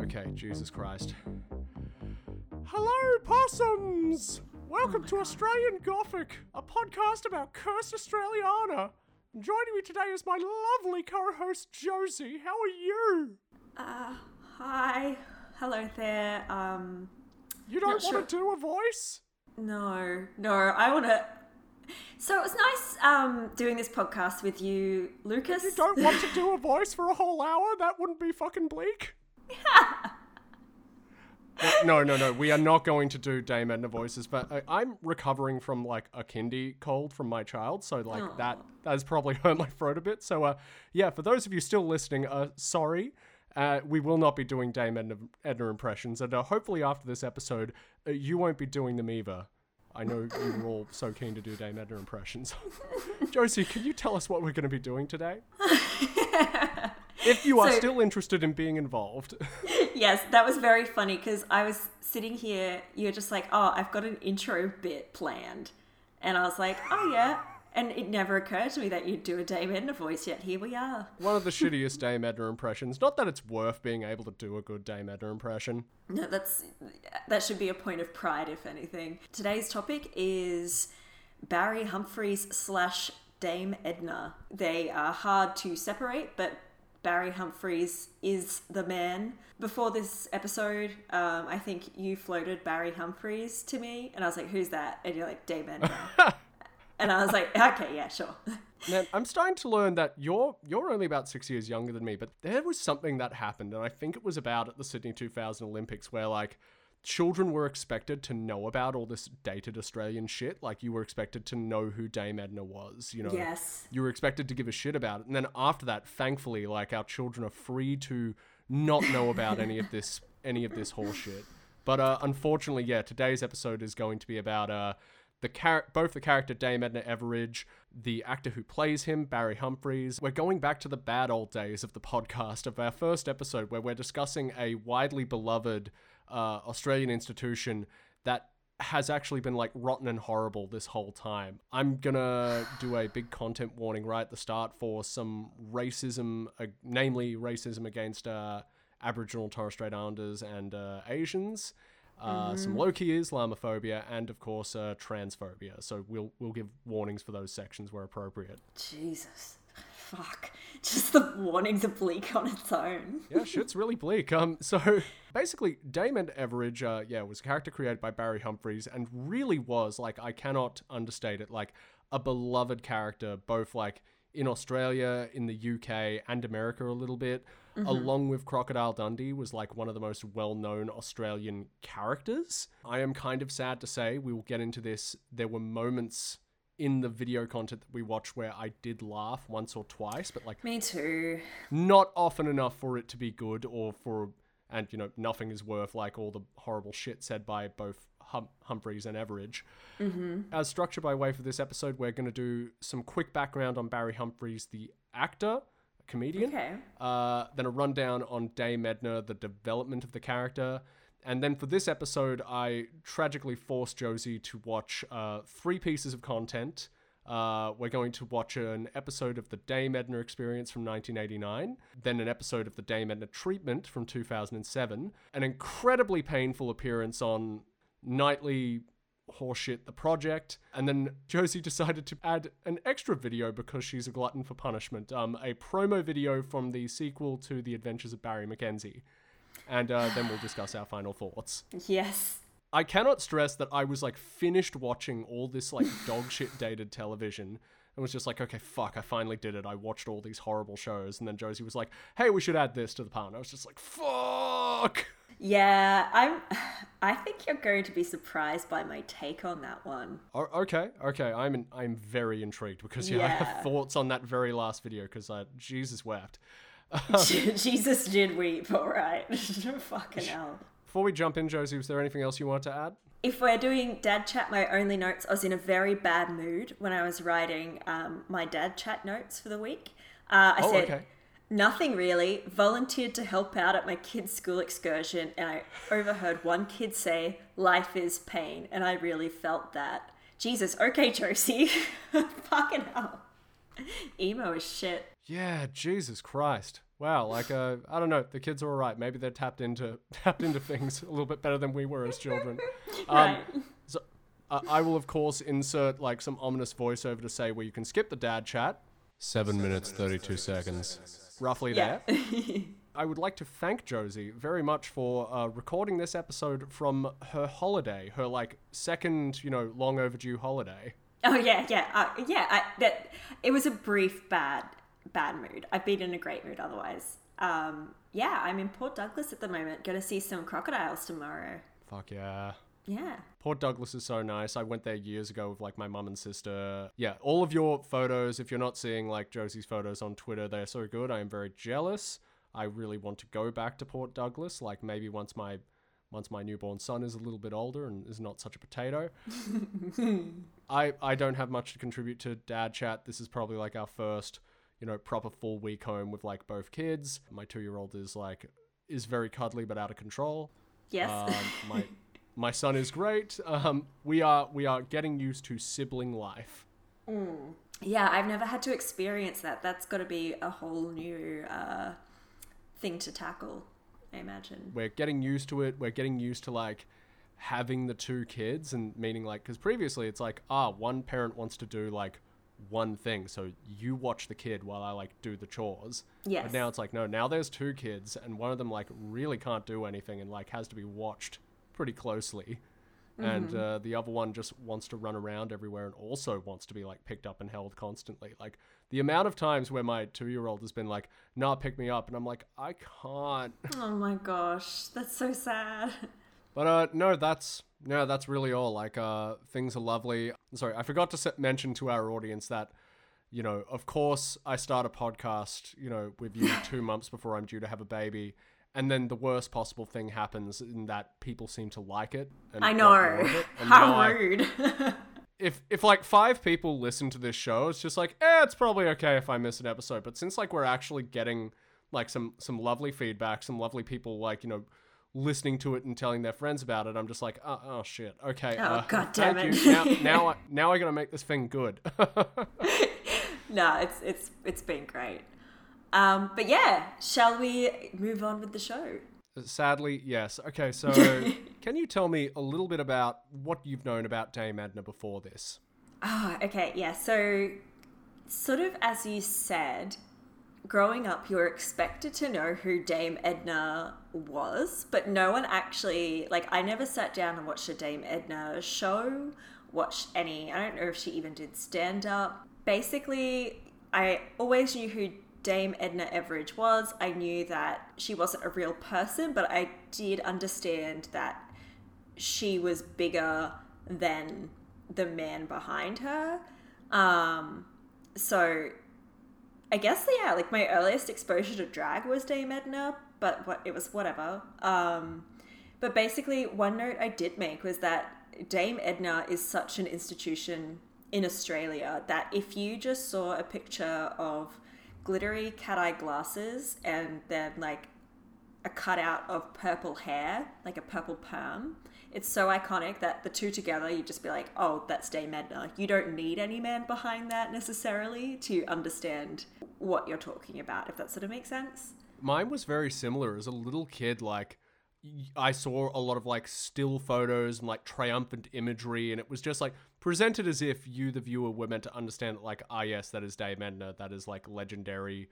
Okay, Jesus Christ. Hello, possums! Welcome to Australian Gothic, a podcast about cursed Australiana. Joining me today is my lovely co-host Josie. How are you? Uh, hi. Hello there. Um, You don't want to do a voice? no, no, I want to. So it was nice um, doing this podcast with you, Lucas. You don't want to do a voice for a whole hour? That wouldn't be fucking bleak. no, no, no. We are not going to do Dame Edna voices, but I, I'm recovering from like a kindy cold from my child, so like that that has probably hurt my throat a bit. So, uh, yeah, for those of you still listening, uh, sorry. Uh, we will not be doing Dame Edna, Edna impressions, and uh, hopefully after this episode, uh, you won't be doing them either. I know you were all so keen to do Dame Edna impressions. Josie, can you tell us what we're going to be doing today? if you are So- still interested in being involved. yes, that was very funny because I was sitting here. You're just like, oh, I've got an intro bit planned, and I was like, oh yeah. And it never occurred to me that you'd do a Dame Edna voice. Yet here we are. One of the shittiest Dame Edna impressions. Not that it's worth being able to do a good Dame Edna impression. No, that's that should be a point of pride, if anything. Today's topic is Barry Humphries slash Dame Edna. They are hard to separate, but Barry Humphries is the man. Before this episode, um, I think you floated Barry Humphries to me, and I was like, "Who's that?" And you're like, "Dame Edna." and I was like, "Okay, yeah, sure." Man, I'm starting to learn that you're you're only about six years younger than me, but there was something that happened, and I think it was about at the Sydney 2000 Olympics where like children were expected to know about all this dated Australian shit. Like you were expected to know who Dame Edna was, you know. Yes. You were expected to give a shit about it. And then after that, thankfully, like our children are free to not know about any of this any of this horseshit. But uh, unfortunately, yeah, today's episode is going to be about uh, the char- both the character Dame Edna Everage, the actor who plays him, Barry Humphries. We're going back to the bad old days of the podcast of our first episode where we're discussing a widely beloved uh, Australian institution that has actually been like rotten and horrible this whole time. I'm gonna do a big content warning right at the start for some racism, uh, namely racism against uh, Aboriginal Torres Strait Islanders and uh, Asians. Uh, Some low key Islamophobia and of course uh, transphobia. So we'll we'll give warnings for those sections where appropriate. Jesus, fuck. Just the warning's are bleak on its own. yeah, shit's really bleak. Um, so basically, Damon Everage, uh, yeah, was a character created by Barry Humphries, and really was like I cannot understate it, like a beloved character, both like in Australia, in the UK, and America a little bit. Along with Crocodile Dundee, was like one of the most well-known Australian characters. I am kind of sad to say we will get into this. There were moments in the video content that we watched where I did laugh once or twice, but like Me too. not often enough for it to be good or for and you know nothing is worth like all the horrible shit said by both hum- humphries and everage mm-hmm. as structure by way for this episode we're going to do some quick background on barry humphries the actor comedian Okay. uh, then a rundown on Dame Edna, the development of the character. And then for this episode, I tragically forced Josie to watch uh, three pieces of content. Uh, we're going to watch an episode of the Dame Edna Experience from 1989, then an episode of the Dame Edna Treatment from 2007, an incredibly painful appearance on Nightly horseshit the project. And then josie decided to add an extra video because she's a glutton for punishment. Um, a promo video from the sequel to the adventures of barry mckenzie. And uh, then we'll discuss our final thoughts. Yes. i cannot stress that i was like finished watching all this like dog shit dated television and was just like okay fuck i finally did it. I watched all these horrible shows. And then josie was like hey we should add this to the and i was just like fuck Yeah, I'm. I think you're going to be surprised by my take on that one. Oh, okay, okay. I'm in, I'm very intrigued because yeah, I have thoughts on that very last video because uh, Jesus wept. Jesus did weep, all right. Fucking hell. Before we jump in, Josie, was there anything else you wanted to add? If we're doing dad chat, my only notes, I was in a very bad mood when I was writing um, my dad chat notes for the week. Uh, I Oh, said, okay. Nothing really. Volunteered to help out at my kid's school excursion, and I overheard one kid say, Life is pain, and I really felt that. Jesus, okay, Josie. Fucking hell. Emo as shit. Yeah, Jesus Christ. Wow, like uh, I don't know, the kids are alright. Maybe they're tapped into tapped into things a little bit better than we were as children. Um, right. So uh, I will of course insert like some ominous voiceover to say where you can skip the dad chat. Seven minutes thirty-two seconds, roughly Yeah. there. I would like to thank Josie very much for uh, recording this episode from her holiday, her like second, you know, long overdue holiday. oh yeah, yeah, uh, yeah. I, that it was a brief bad bad mood. I've been in a great mood otherwise. Um, yeah, I'm in Port Douglas at the moment. Going to see some crocodiles tomorrow. Fuck yeah. Yeah. Port Douglas is so nice. I went there years ago with like my mum and sister. Yeah, all of your photos, if you're not seeing like Josie's photos on Twitter, they're so good. I am very jealous. I really want to go back to Port Douglas, like maybe once my once my newborn son is a little bit older and is not such a potato. I I don't have much to contribute to dad chat. This is probably like our first, you know, proper full week home with like both kids. My 2-year-old is like is very cuddly but out of control. Yes. Um, my my son is great. Um, we are we are getting used to sibling life. yeah, I've never had to experience that. That's got to be a whole new uh, thing to tackle. I imagine. We're getting used to it. We're getting used to like having the two kids and meaning like because previously it's like ah one parent wants to do like one thing so you watch the kid while i like do the chores Yes. but now it's like no now there's two kids and one of them like really can't do anything and like has to be watched pretty closely and uh, the other one just wants to run around everywhere and also wants to be like picked up and held constantly like the amount of times where my two-year-old has been like nah pick me up and i'm like i can't Oh my gosh, that's so sad. But uh, no, that's no, that's really all. Like, uh, things are lovely. Sorry, I forgot to mention to our audience that, you know, of course, I start a podcast, you know, with you two months before I'm due to have a baby, and then the worst possible thing happens in that people seem to like it. And I know. it, How I- if if like five people listen to this show, it's just like, eh, it's probably okay if I miss an episode. But since like we're actually getting like some some lovely feedback, some lovely people like you know listening to it and telling their friends about it, I'm just like, oh, oh shit, okay. Oh, uh, God damn it. Now now I, now I gotta make this thing good. no, it's it's it's been great. Um, but yeah, shall we move on with the show? Sadly, yes. Okay, so can you tell me a little bit about what you've known about Dame Edna before this? Ah, okay, yeah. So, sort of as you said, growing up, you were expected to know who Dame Edna was, but no one actually, like, I never sat down and watched a Dame Edna show, watched any, I don't know if she even did stand up. Basically, I always knew who Dame Edna Everage was. I knew that she wasn't a real person, but I did understand that she was bigger than the man behind her. Um, so I guess yeah, like my earliest exposure to drag was Dame Edna, but what it was whatever. Um, but basically, one note I did make was that Dame Edna is such an institution in Australia that if you just saw a picture of glittery cat eye glasses and then like a cutout of purple hair, like a purple perm. It's so iconic that the two together, you'd just be like, oh, that's Dame Edna. You don't need any man behind that necessarily to understand what you're talking about, if that sort of makes sense. Mine was very similar. As a little kid, like I saw a lot of like still photos and like triumphant imagery, and it was just like presented as if you, the viewer, were meant to understand that, like, ah, yes, that is Dame Edna, that is like legendary,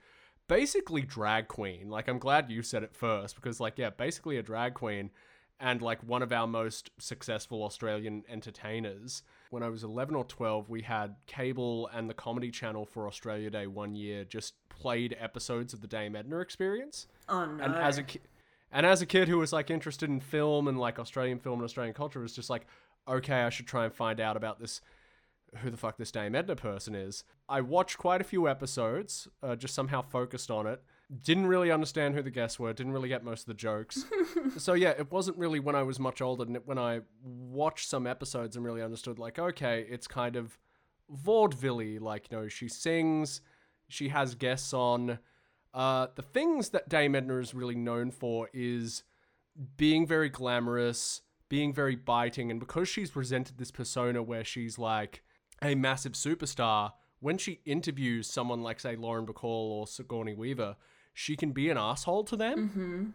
basically drag queen. Like, I'm glad you said it first because, like, yeah, basically a drag queen and like one of our most successful Australian entertainers. When I was 11 or 12, we had cable and the Comedy Channel for Australia Day one year just played episodes of the Dame Edna Experience. Oh no. And as a ki- and as a kid who was like interested in film and like Australian film and Australian culture, was just like, okay, I should try and find out about this. Who the fuck this Dame Edna person is? I watched quite a few episodes, uh, just somehow focused on it. Didn't really understand who the guests were. Didn't really get most of the jokes. so yeah, it wasn't really when I was much older. And when I watched some episodes and really understood, like, okay, it's kind of vaudeville Like, you know, she sings, she has guests on. Uh, the things that Dame Edna is really known for is being very glamorous, being very biting, and because she's presented this persona where she's like a massive superstar, when she interviews someone like, say, Lauren Bacall or Sigourney Weaver, she can be an asshole to them.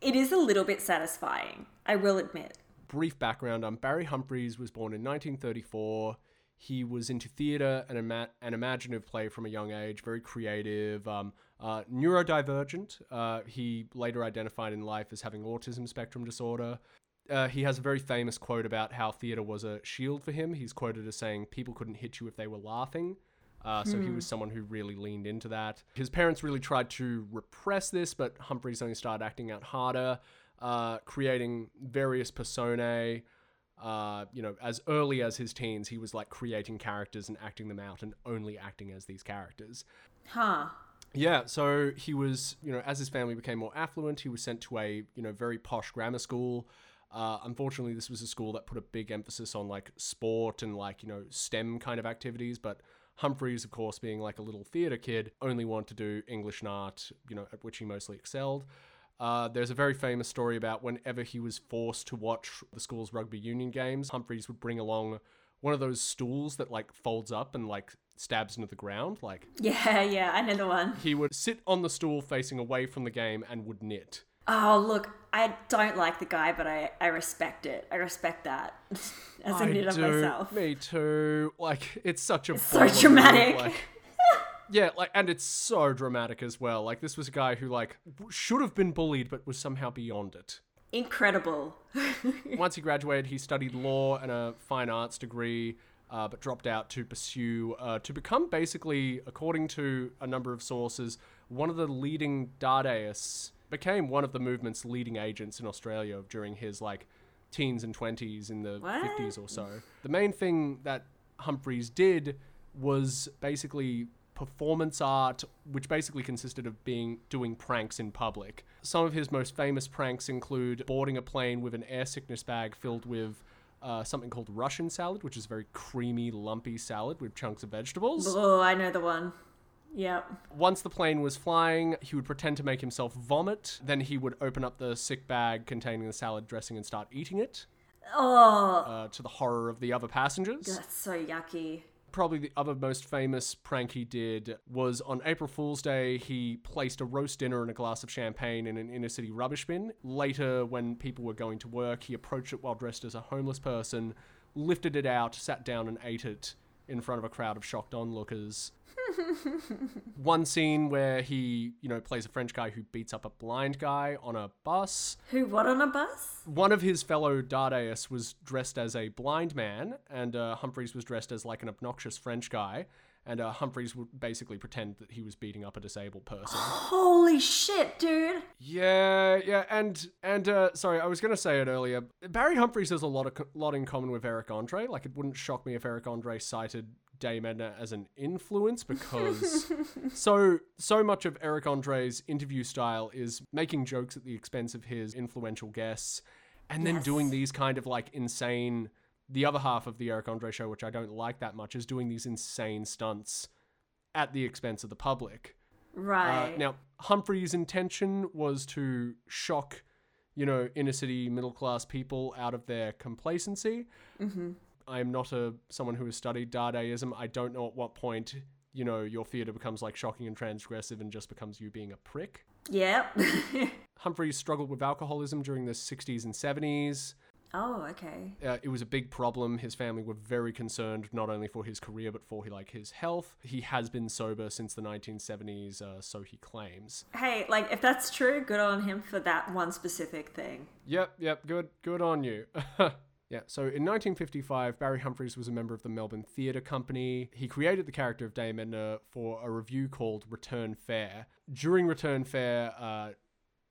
It is a little bit satisfying, I will admit. Brief background: Um, Barry Humphries was born in 1934. He was into theatre and, ima- and imaginative play from a young age. Very creative, um, uh, neurodivergent. Uh, he later identified in life as having autism spectrum disorder. Uh, he has a very famous quote about how theatre was a shield for him. He's quoted as saying, "People couldn't hit you if they were laughing." Uh, so he was someone who really leaned into that. His parents really tried to repress this, but Humphries only started acting out harder, uh, creating various personae. Uh, you know, as early as his teens, he was like creating characters and acting them out and only acting as these characters. Huh. Yeah, so he was, you know, as his family became more affluent, he was sent to a, you know, very posh grammar school. Uh, unfortunately, this was a school that put a big emphasis on like sport and like, you know, STEM kind of activities. But Humphries, of course, being like a little theatre kid, only wanted to do English and art, you know, at which he mostly excelled. Uh, there's a very famous story about whenever he was forced to watch the school's rugby union games, Humphries would bring along one of those stools that like folds up and like stabs into the ground. Like Yeah, yeah, I know the one. he would sit on the stool facing away from the game and would knit. Oh, look, I don't like the guy, but I, I respect it. I respect that as a I knitter do. myself. Me too. Like it's such a so dramatic. like- yeah, like and it's so dramatic as well. Like this was a guy who like should have been bullied but was somehow beyond it. Incredible. Once he graduated, he studied law and a fine arts degree, uh, but dropped out to pursue uh, to become basically, according to a number of sources, one of the leading Dadaists. Became one of the movement's leading agents in Australia during his like teens and twenties in the What? fifties or so. The main thing that Humphries did was basically performance art, which basically consisted of being doing pranks in public. Some of his most famous pranks include boarding a plane with an air sickness bag filled with uh, something called Russian salad, which is very creamy, lumpy salad with chunks of vegetables. Oh, I know the one. Yep. Once the plane was flying, he would pretend to make himself vomit. Then he would open up the sick bag containing the salad dressing and start eating it, Oh, uh, to the horror of the other passengers. that's so yucky. Probably the other most famous prank he did was on April Fool's Day, he placed a roast dinner and a glass of champagne in an inner city rubbish bin. Later, when people were going to work, he approached it while dressed as a homeless person, lifted it out, sat down, and ate it in front of a crowd of shocked onlookers. One scene where he, you know, plays a French guy who beats up a blind guy on a bus. Who, what on a bus? One of his fellow Dadaists was dressed as a blind man, and uh, Humphries was dressed as like an obnoxious French guy. And uh, Humphries would basically pretend that he was beating up a disabled person. Holy shit, dude. yeah, yeah, and and uh, sorry, I was gonna say it earlier. Barry Humphries has a lot of lot in common with Eric Andre. Like, it wouldn't shock me if Eric Andre cited Dame Edna as an influence because so so much of Eric Andre's interview style is making jokes at the expense of his influential guests, and then Yes. doing these kind of like insane. The other half of the Eric Andre show, which I don't like that much, is doing these insane stunts at the expense of the public. Uh, Right. now, Humphries' intention was to shock, you know, inner city middle class people out of their complacency. Mm-hmm. I am not a someone who has studied Dadaism. I don't know at what point, you know, your theater becomes like shocking and transgressive and just becomes you being a prick. Yep. Humphries struggled with alcoholism during the 60s and 70s. oh, okay. Uh, it was a big problem. His family were very concerned, not only for his career but for like his health. He has been sober since the 1970s, uh, so he claims. Hey, like, if that's true, good on him for that one specific thing. Yep, yep, good, good on you. yeah, so in 1955, Barry Humphries was a member of the Melbourne Theatre Company. He created the character of Dame Edna for a revue called Return Fare. During Return Fare, uh,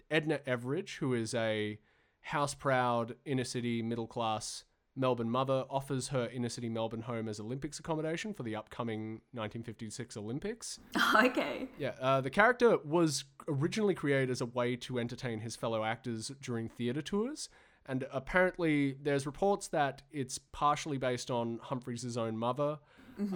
Edna Everidge, who is a house proud, inner city, middle class Melbourne mother, offers her inner city Melbourne home as Olympics accommodation for the upcoming 1956 Olympics. okay. Yeah, uh, the character was originally created as a way to entertain his fellow actors during theatre tours, and apparently there's reports that it's partially based on Humphries' own mother,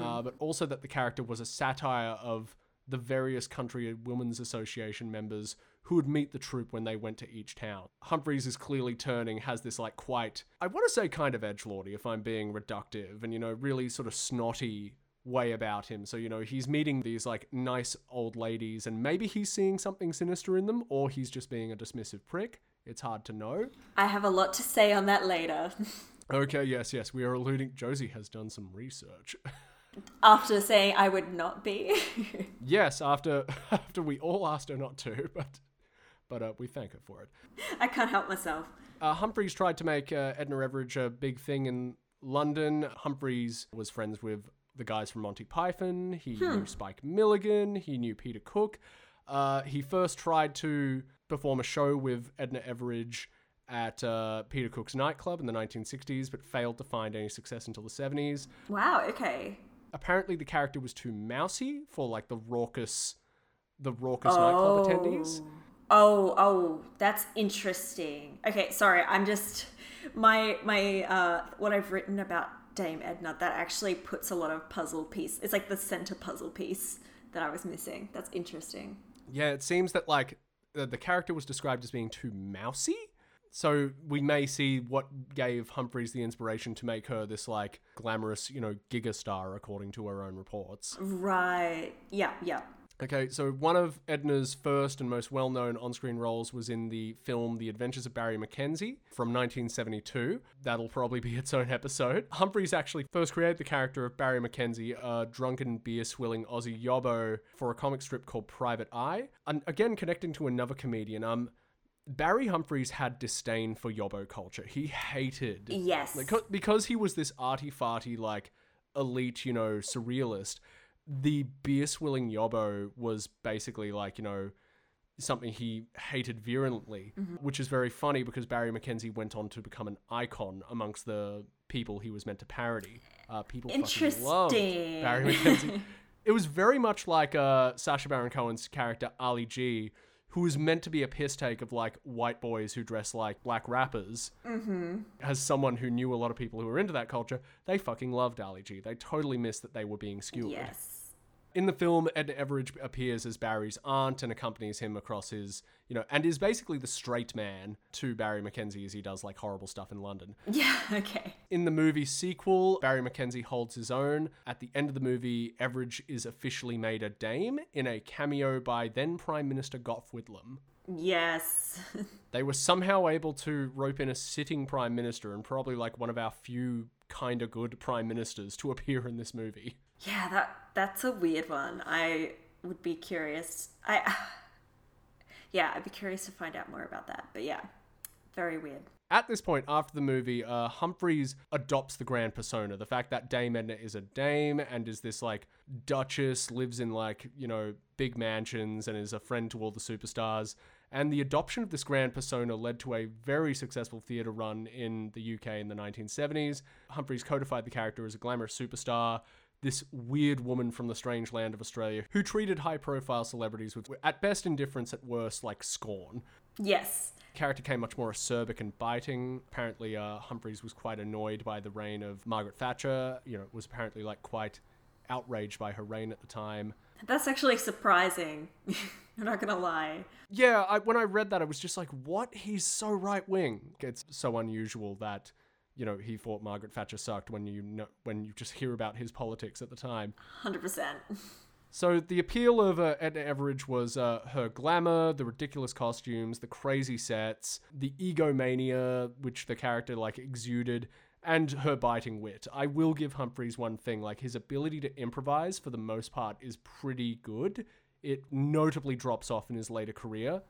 uh, but also that the character was a satire of the various country women's association members who would meet the troupe when they went to each town. Humphries is clearly turning, has this like quite, I want to say kind of edgelordy if I'm being reductive, and you know, really sort of snotty way about him. So, you know, he's meeting these like nice old ladies and maybe he's seeing something sinister in them or he's just being a dismissive prick. It's hard to know. I have a lot to say on that later. Okay, yes, yes, we are alluding. Josie has done some research. After saying I would not be. yes, after after we all asked her not to, but but uh, we thank her for it. I can't help myself. Uh, Humphries tried to make uh, Edna Everage a big thing in London. Humphries was friends with the guys from Monty Python. He knew Spike Milligan. He knew Peter Cook. Uh, he first tried to perform a show with Edna Everage at uh, Peter Cook's nightclub in the 1960s, but failed to find any success until the 70s. Wow, okay. Apparently, the character was too mousy for like the raucous, the raucous nightclub attendees. Oh, oh, that's interesting. Okay, sorry, I'm just my my uh what I've written about Dame Edna that actually puts a lot of puzzle piece. It's like the center puzzle piece that I was missing. That's interesting. Yeah, it seems that like the, character was described as being too mousy. So we may see what gave Humphries the inspiration to make her this like glamorous, you know, gigastar according to her own reports. Right. Yeah, yeah. Okay, so one of Edna's first and most well known on screen roles was in the film The Adventures of Barry McKenzie from 1972. That'll probably be its own episode. Humphries actually first created the character of Barry McKenzie, a drunken, beer swilling Aussie yobbo, for a comic strip called Private Eye. And again, connecting to another comedian, um, Barry Humphries had disdain for yobbo culture. He hated Yes. like, 'cause- because he was this arty farty, like elite, you know, surrealist. The beer swilling yobbo was basically like, you know, something he hated virulently, which is very funny because Barry McKenzie went on to become an icon amongst the people he was meant to parody. Uh, people fucking loved Interesting. Barry McKenzie. it was very much like uh, Sacha Baron Cohen's character Ali G, who was meant to be a piss take of like white boys who dress like black rappers. Mm-hmm. As someone who knew a lot of people who were into that culture, they fucking loved Ali G. They totally missed that they were being skewered. Yes. In the film, Edna Everage appears as Barry's aunt and accompanies him across his, you know, and is basically the straight man to Barry McKenzie as he does like horrible stuff in London. Yeah, okay. In the movie sequel, Barry McKenzie holds his own. At the end of the movie, Everage is officially made a dame in a cameo by then Prime Minister Gough Whitlam. Yes. They were somehow able to rope in a sitting prime minister and probably like one of our few kind of good prime ministers to appear in this movie. Yeah, that that's a weird one. I would be curious. I Yeah, I'd be curious to find out more about that. But yeah, very weird. At this point, after the movie, uh, Humphries adopts the grand persona. The fact that Dame Edna is a dame and is this like duchess, lives in like, you know, big mansions and is a friend to all the superstars. And the adoption of this grand persona led to a very successful theatre run in the UK in the 1970s. Humphries codified the character as a glamorous superstar, this weird woman from the strange land of Australia who treated high profile celebrities with, at best, indifference, at worst, like scorn Yes. character came much more acerbic and biting. Apparently, uh, Humphries was quite annoyed by the reign of Margaret Thatcher. You know, was apparently like quite outraged by her reign at the time. That's actually surprising. I'm not gonna lie. Yeah, I, when I read that, I was just like, "What? He's so right wing." It's so unusual that you know he thought Margaret Thatcher sucked when you know when you just hear about his politics at the time. Hundred percent. So the appeal of uh, Edna Everage was uh, her glamour, the ridiculous costumes, the crazy sets, the egomania which the character like exuded, and her biting wit. I will give Humphries one thing: like his ability to improvise, for the most part, is pretty good. It notably drops off in his later career.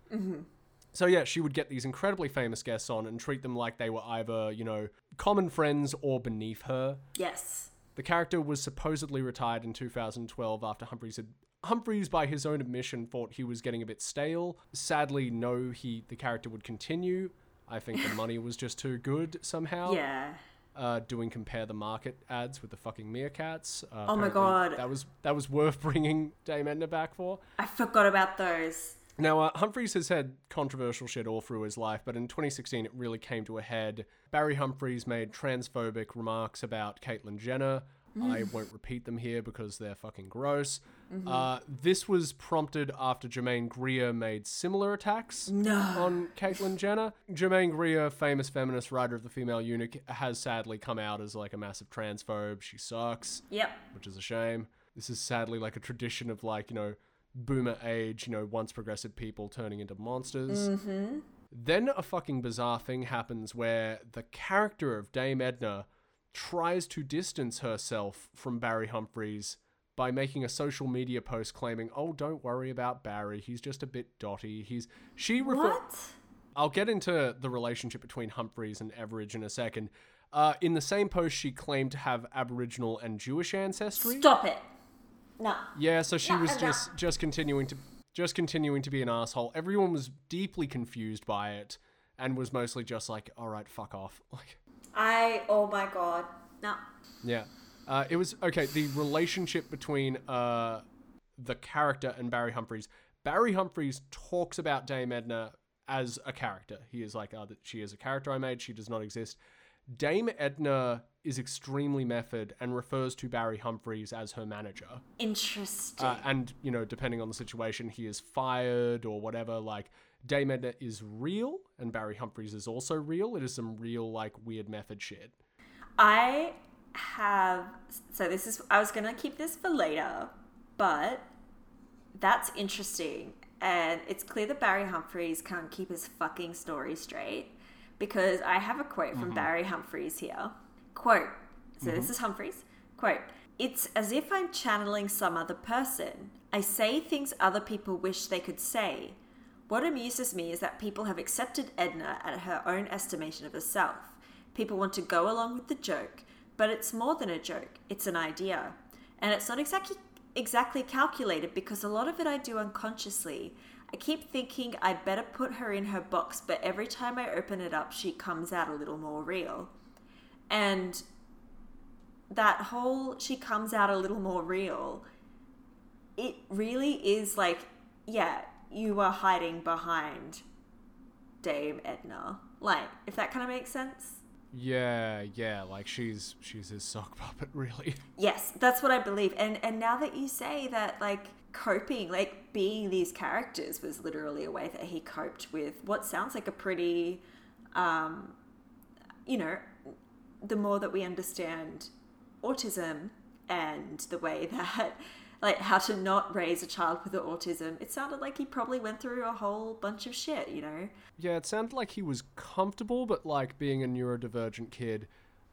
So yeah, she would get these incredibly famous guests on and treat them like they were either, you know, common friends or beneath her. Yes. The character was supposedly retired in 2012 after Humphries had Humphries, by his own admission, thought he was getting a bit stale. Sadly, no, he the character would continue. I think the money was just too good somehow. Yeah. Uh, doing compare the market ads with the fucking meerkats. Uh, Oh my God. that was that was worth bringing Dame Edna back for. I forgot about those. Now, uh, Humphries has had controversial shit all through his life, but in 2016 it really came to a head. Barry Humphries made transphobic remarks about Caitlyn Jenner. I won't repeat them here because they're fucking gross. Uh, this was prompted after Germaine Greer made similar attacks on Caitlyn Jenner. Germaine Greer, famous feminist writer of the Female Eunuch, has sadly come out as like a massive transphobe. She sucks Yep. which is a shame. This is sadly like a tradition of like, you know, boomer age, you know, once progressive people turning into monsters. Mm-hmm. Then a fucking bizarre thing happens where the character of Dame Edna tries to distance herself from Barry Humphries by making a social media post claiming, "Oh, don't worry about Barry. He's just a bit dotty. He's she refer- What? I'll get into the relationship between Humphries and Everage in a second. Uh, in the same post, she claimed to have Aboriginal and Jewish ancestry. Stop it. No. Yeah, so she Yeah, was just just continuing to just continuing to be an asshole. Everyone was deeply confused by it and was mostly just like, "All right, fuck off." Like, I. Oh my god. No. yeah. Uh, it was okay. The relationship between uh, the character and Barry Humphries. Barry Humphries talks about Dame Edna as a character. He is like, that she is a character I made. She does not exist. Dame Edna is extremely method and refers to Barry Humphries as her manager. Interesting. Uh, and you know, depending on the situation, he is fired or whatever. Like Dame Edna is real, and Barry Humphries is also real. It is some real like weird method shit. I have. So this is. I was gonna keep this for later, but that's interesting, and it's clear that Barry Humphries can't keep his fucking story straight because I have a quote from Barry Humphries here. Quote. So this mm-hmm. is Humphries. Quote. It's as if I'm channeling some other person. I say things other people wish they could say. What amuses me is that people have accepted Edna at her own estimation of herself. People want to go along with the joke, but it's more than a joke, it's an idea. And it's not exactly exactly calculated because a lot of it I do unconsciously. I keep thinking I'd better put her in her box, but every time I open it up, she comes out a little more real. And that whole she comes out a little more real, it really is like, yeah, you are hiding behind Dame Edna. Like, if that kind of makes sense. Yeah, yeah, like she's she's his sock puppet, really. Yes, that's what I believe. And and now that you say that like coping, like being these characters was literally a way that he coped with what sounds like a pretty um you know, the more that we understand autism and the way that like how to not raise a child with autism, it sounded like he probably went through a whole bunch of shit, you know. Yeah, it sounded like he was comfortable, but like being a neurodivergent kid,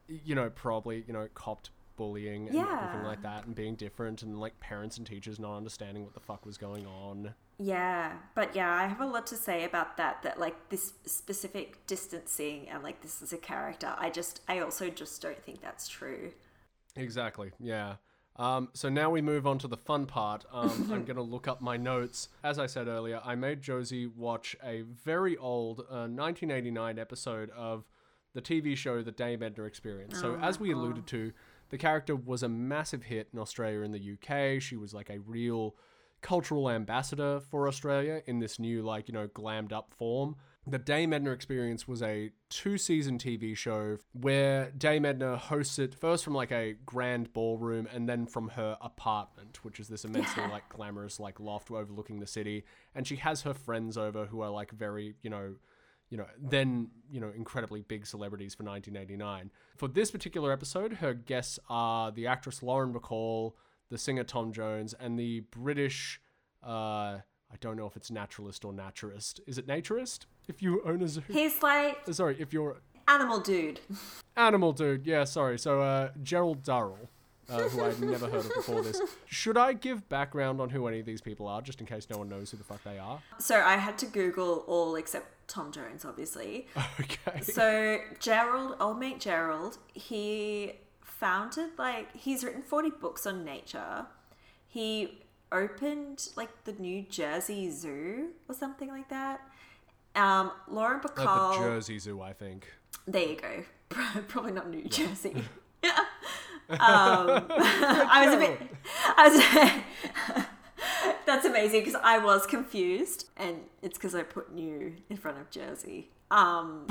you know, probably you know copped bullying and everything like that, and being different, and like parents and teachers not understanding what the fuck was going on. Yeah, but yeah, I have a lot to say about that. That like this specific distancing and like this is a character. I just, I also just don't think that's true. Exactly. Yeah. Um, so now we move on to the fun part. Um, I'm going to look up my notes. As I said earlier, I made Josie watch a very old uh, 1989 episode of the TV show The Dame Edna Experience. So, as we alluded to, the character was a massive hit in Australia and the UK. She was like a real cultural ambassador for Australia in this new, like, you know, glammed up form. The Dame Edna Experience was a two season TV show where Dame Edna hosts it first from like a grand ballroom and then from her apartment, which is this immensely like glamorous like loft overlooking the city. And she has her friends over who are like very, you know, you know, then, you know, incredibly big celebrities for 1989. For this particular episode, her guests are the actress Lauren Bacall, the singer Tom Jones, and the British, uh, I don't know if it's naturalist or naturist. Is it naturist? If you own a zoo. He's like Uh, Sorry, if you're animal dude. animal dude. Yeah, sorry. So, uh, Gerald Durrell. Uh, who I'd never heard of before this. Should I give background on who any of these people are, just in case no one knows who the fuck they are? So I had to Google all except Tom Jones, obviously. Okay. So Gerald, old mate Gerald, he founded like he's written forty books on nature. He opened like the New Jersey Zoo or something like that. Um, Lauren Bacall. the Jersey Zoo, I think. There you go. Probably not New Jersey. um, I was a bit. I was. That's amazing because I was confused, and it's because I put new in front of Jersey. Um,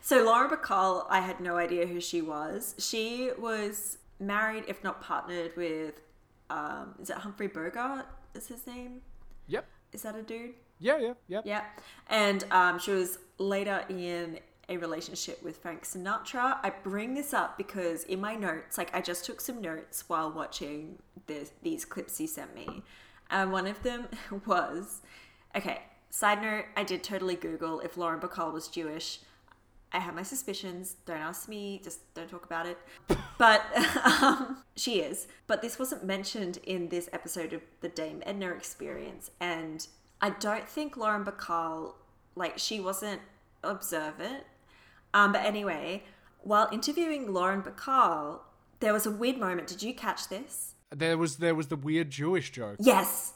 so Laura Bacall, I had no idea who she was. She was married, if not partnered, with um, is it Humphrey Bogart? Is his name? Yep. Is that a dude? Yeah, yeah, yeah. Yeah. And um, she was later in a relationship with Frank Sinatra. I bring this up because in my notes, like I just took some notes while watching this, these clips he sent me. And one of them was okay, side note, I did totally Google if Lauren Bacall was Jewish. I have my suspicions. Don't ask me. Just don't talk about it. But um, she is. But this wasn't mentioned in this episode of the Dame Edna Experience, and I don't think Lauren Bacall, like, she wasn't observant. Um, but anyway, while interviewing Lauren Bacall, there was a weird moment. Did you catch this? There was there was the weird Jewish joke. Yes.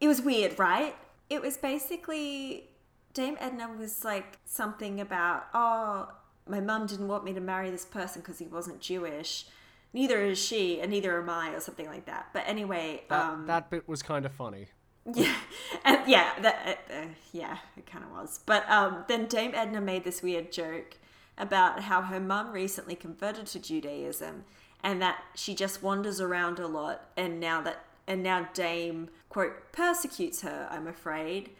It was weird, right? It was basically Dame Edna was like something about, oh, my mum didn't want me to marry this person because he wasn't Jewish. Neither is she, and neither am I, or something like that. But anyway, That, um, that bit was kind of funny. yeah, and yeah, that, uh, uh, yeah, it kind of was. But um, then Dame Edna made this weird joke about how her mum recently converted to Judaism, and that she just wanders around a lot, and now that and now Dame quote persecutes her. I'm afraid.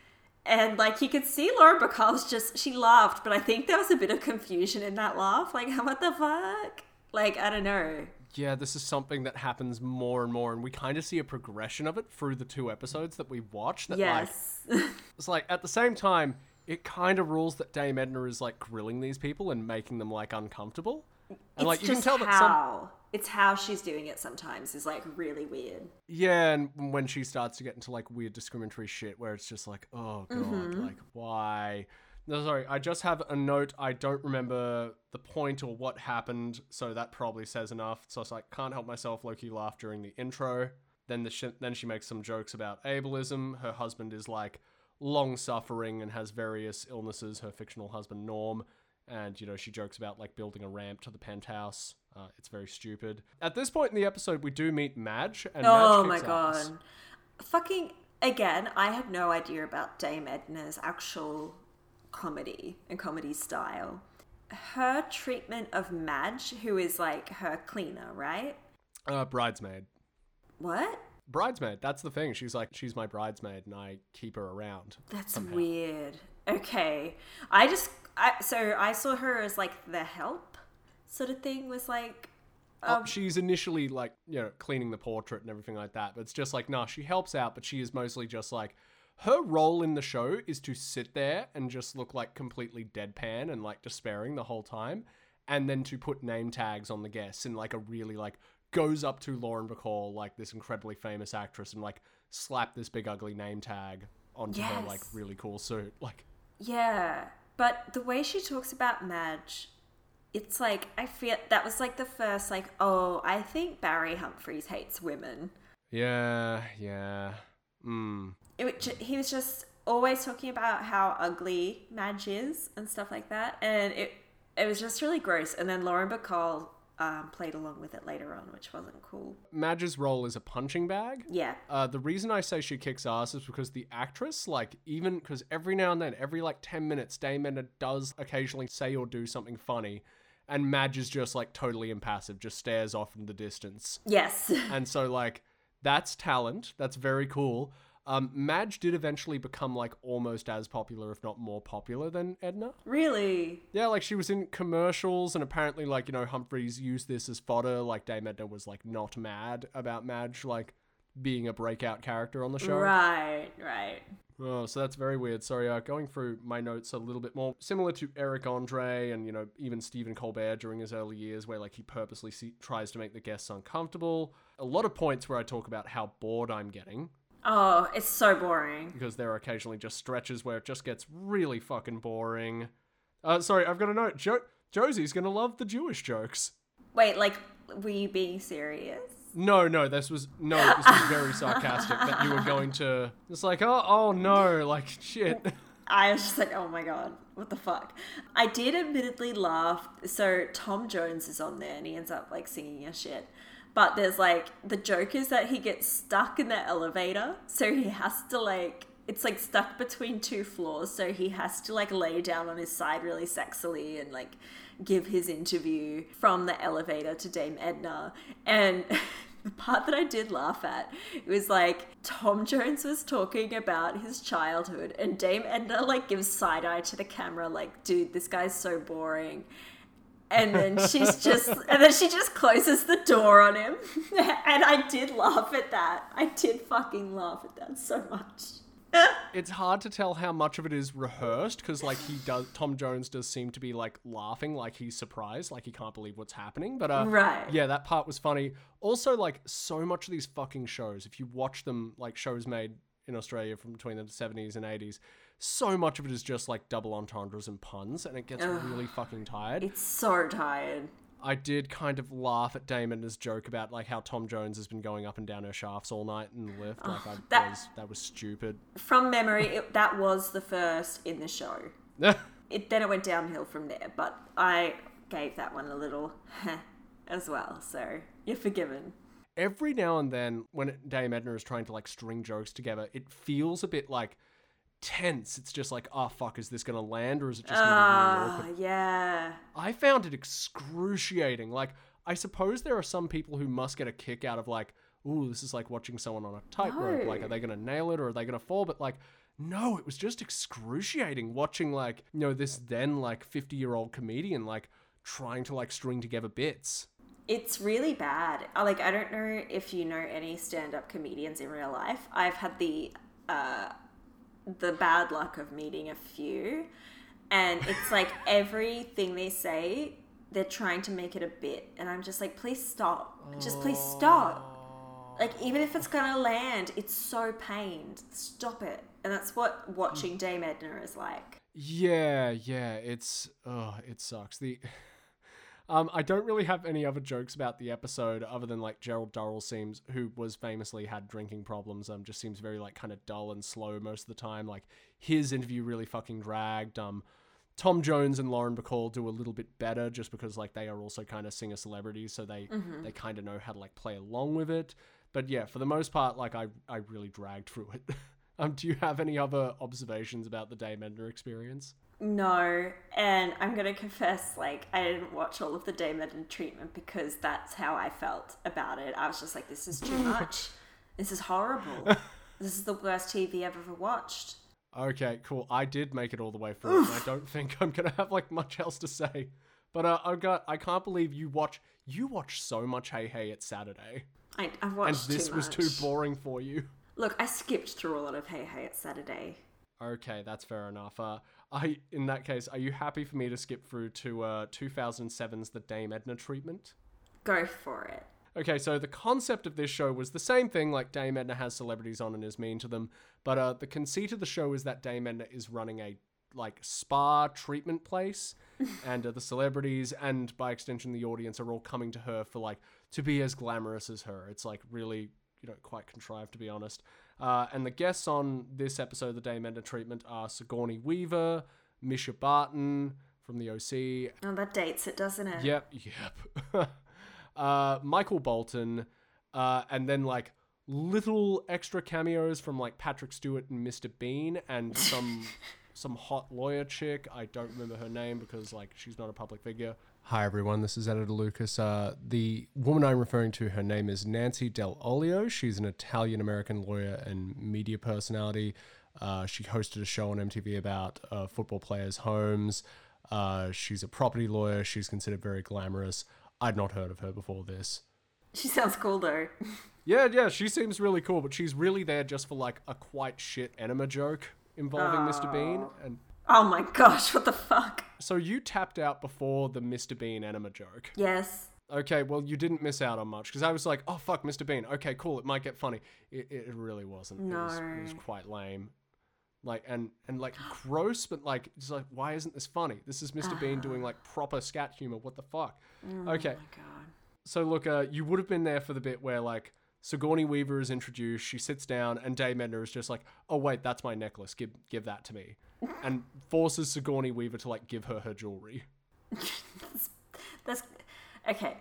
And like you could see Laura Bacall's just she laughed, but I think there was a bit of confusion in that laugh. Like, what the fuck? Like, I don't know. Yeah, this is something that happens more and more, and we kind of see a progression of it through the two episodes that we watch. That like Yes. it's like at the same time, it kind of rules that Dame Edna is like grilling these people and making them like uncomfortable. And it's like you can tell that some how it's how she's doing it sometimes is like really weird. Yeah, and when she starts to get into like weird discriminatory shit where it's just like, oh god, Mm-hmm. like why? No, sorry, I just have a note. I don't remember the point or what happened, so that probably says enough. So it's like, can't help myself. Loki laughed during the intro. Then the sh- then she makes some jokes about ableism. Her husband is like long suffering and has various illnesses. Her fictional husband Norm, and you know she jokes about like building a ramp to the penthouse. Uh, it's very stupid. At this point in the episode, we do meet Madge, and Oh Madge my god. ass. Fucking again, I had no idea about Dame Edna's actual comedy and comedy style. Her treatment of Madge, who is like her cleaner, right? Uh, bridesmaid. What? Bridesmaid. That's the thing. She's like, she's my bridesmaid, and I keep her around. That's weird. Okay. I just I so I saw her as like the help sort of thing was like Oh, um, she's initially like, you know, cleaning the portrait and everything like that. But it's just like, nah, she helps out, but she is mostly just like, her role in the show is to sit there and just look like completely deadpan and like despairing the whole time, and then to put name tags on the guests and like a really like goes up to Lauren Bacall, like this incredibly famous actress, and like slap this big ugly name tag onto her like really cool suit. Like, Yeah, but the way she talks about Madge, it's like I feel that was like the first like oh I think Barry Humphries hates women. yeah, yeah. Mm. It, he was just always talking about how ugly Madge is and stuff like that, and it it was just really gross. And then Lauren Bacall um, played along with it later on, which wasn't cool. Madge's role is a punching bag. Yeah, Uh, the reason I say she kicks ass is because the actress, like, even because every now and then, every like 10 minutes, Dame Edna does occasionally say or do something funny, and Madge is just like totally impassive, just stares off in the distance. yes, And so, like, that's talent. That's very cool. Um, Madge did eventually become like almost as popular, if not more popular than Edna. really. Yeah, like she was in commercials, and apparently, like you know, Humphries used this as fodder. Like Dame Edna was like not mad about Madge like being a breakout character on the show. Right, right. Oh, so that's very weird. Sorry, uh, going through my notes a little bit more similar to Eric Andre and you know even Stephen Colbert during his early years, where like he purposely see- tries to make the guests uncomfortable. A lot of points where I talk about how bored I'm getting Oh, it's so boring. because there are occasionally just stretches where it just gets really fucking boring. Uh, sorry, I've got a note. Jo- Josie's gonna love the Jewish jokes. Wait, like, were you being serious? No, no, this was no, this was very sarcastic that you were going to. It's like, oh, oh no, like shit. I was just like, oh my god, what the fuck? I did admittedly laugh. So Tom Jones is on there and he ends up like singing a shit. But there's like the joke is that he gets stuck in the elevator, so he has to like it's like stuck between two floors, so he has to like lay down on his side really sexily and like give his interview from the elevator to Dame Edna. And the part that I did laugh at it was like Tom Jones was talking about his childhood, and Dame Edna like gives side eye to the camera, like, "Dude, this guy's so boring." And then she's just, and then she just closes the door on him, and I did laugh at that. I did fucking laugh at that so much. It's hard to tell how much of it is rehearsed because like he does tom jones does seem to be like laughing like he's surprised like he can't believe what's happening but uh Right. yeah that part was funny also like so much of these fucking shows if you watch them like shows made in australia from between the 70s and 80s so much of it is just like double entendres and puns and it gets really fucking tired It's so tired. I did kind of laugh at Dame Edna's joke about like how Tom Jones has been going up and down her shafts all night in the lift. Like I that- was that was stupid. From memory, it, that was the first in the show. It then it went downhill from there, but I gave that one a little as well. So you're forgiven. Every now and then, when Dame Edna is trying to like string jokes together, it feels a bit like tense. It's just like, oh fuck, is this gonna land or is it just gonna be Ah, yeah. I found it excruciating. Like, I suppose there are some people who must get a kick out of like, ooh, this is like watching someone on a tightrope. No. Like, are they gonna nail it or are they gonna fall? But like, no, it was just excruciating watching like, you know, this then like 50 year old comedian like trying to like string together bits. It's really bad. Like I don't know if you know any stand-up comedians in real life. I've had the uh, the bad luck of meeting a few, and it's like everything they say, they're trying to make it a bit, and I'm just like, please stop. Just please stop. Like even if it's gonna land, it's so pained. Stop it. And that's what watching mm. Dame Edna is like. Yeah, yeah, it's oh, it sucks. The um, I don't really have any other jokes about the episode other than like Gerald Durrell seems, who was famously had drinking problems. Um, just seems very like kind of dull and slow most of the time. Like his interview really fucking dragged. Um, Tom Jones and Lauren Bacall do a little bit better just because like they are also kind of singer celebrities, so they they kind of know how to like play along with it. But yeah, for the most part, like I I really dragged through it. um, do you have any other observations about the Dame Edna experience? No, and I'm gonna confess, like I didn't watch all of the Dame Edna treatment because that's how I felt about it. I was just like, this is too much. This is horrible. this is the worst TV I've ever watched. Okay, cool. I did make it all the way through, and I don't think I'm gonna have like much else to say. But uh, I got I can't believe you watch you watch so much Hey Hey It's Saturday, I, I watched, and this too was too boring for you. Look, I skipped through a lot of Hey Hey It's Saturday. Okay, that's fair enough. Uh, I in that case, are you happy for me to skip through to uh 2007's The Dame Edna treatment? Go for it. Okay, so the concept of this show was the same thing, like Dame Edna has celebrities on and is mean to them, but uh, the conceit of the show is that Dame Edna is running a like spa treatment place, and uh, the celebrities and by extension the audience are all coming to her for like to be as glamorous as her. It's like really you know quite contrived to be honest. Uh, and the guests on this episode of the Dame Edna treatment are Sigourney Weaver, Mischa Barton from the OC, Oh, that dates it, doesn't it? Yep, yep. uh, Michael Bolton, uh, and then like little extra cameos from like Patrick Stewart and Mr. Bean, and some some hot lawyer chick. I don't remember her name because like she's not a public figure. Hi everyone, this is Editor Lucas. Uh, the woman I'm referring to, her name is Nancy Dell'Olio. She's an Italian American lawyer and media personality. Uh, she hosted a show on MTV about uh, football players' homes. Uh, she's a property lawyer. She's considered very glamorous. I'd not heard of her before this. She sounds cool though. Yeah, yeah, she seems really cool, but she's really there just for like a quite shit enema joke involving Mr. Bean. And Oh my gosh, what the fuck? so you tapped out before the Mr. Bean enema joke. Yes. Okay, well, you didn't miss out on much because I was like, oh fuck, Mr. Bean. Okay, cool, it might get funny. It, it really wasn't. It, was, it was quite lame. Like and and like gross, but like it's like why isn't this funny? This is Mr. Bean doing like proper scat humor. What the fuck? okay, Oh my god. so look, uh, you would have been there for the bit where like Sigourney Weaver is introduced. She sits down, and Dame Edna is just like, "Oh wait, that's my necklace. Give give that to me," and forces Sigourney Weaver to like give her her jewelry. That's okay.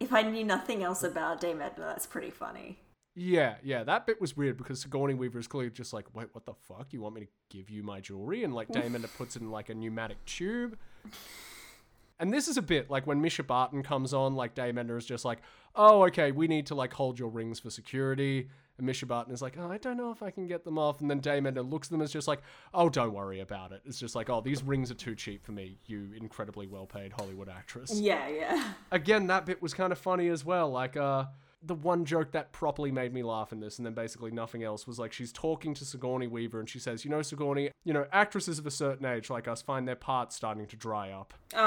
If I knew nothing else about Dame Edna, that's pretty funny. Yeah, yeah, that bit was weird because Sigourney Weaver is clearly just like, "Wait, what the fuck? You want me to give you my jewelry?" And like Dave Mender puts it in like a pneumatic tube. And this is a bit like when Mischa Barton comes on, like Dame Edna is just like, oh, okay, we need to like hold your rings for security. And Mischa Barton is like, oh, I don't know if I can get them off. And then Dame Edna looks at them as just like, oh, don't worry about it. It's just like, oh, these rings are too cheap for me, you incredibly well paid Hollywood actress. Yeah, yeah. Again, that bit was kind of funny as well. Like, uh, the one joke that properly made me laugh in this, and then basically nothing else, was like she's talking to Sigourney Weaver and she says, You know, Sigourney, you know, actresses of a certain age like us find their parts starting to dry up. Oh,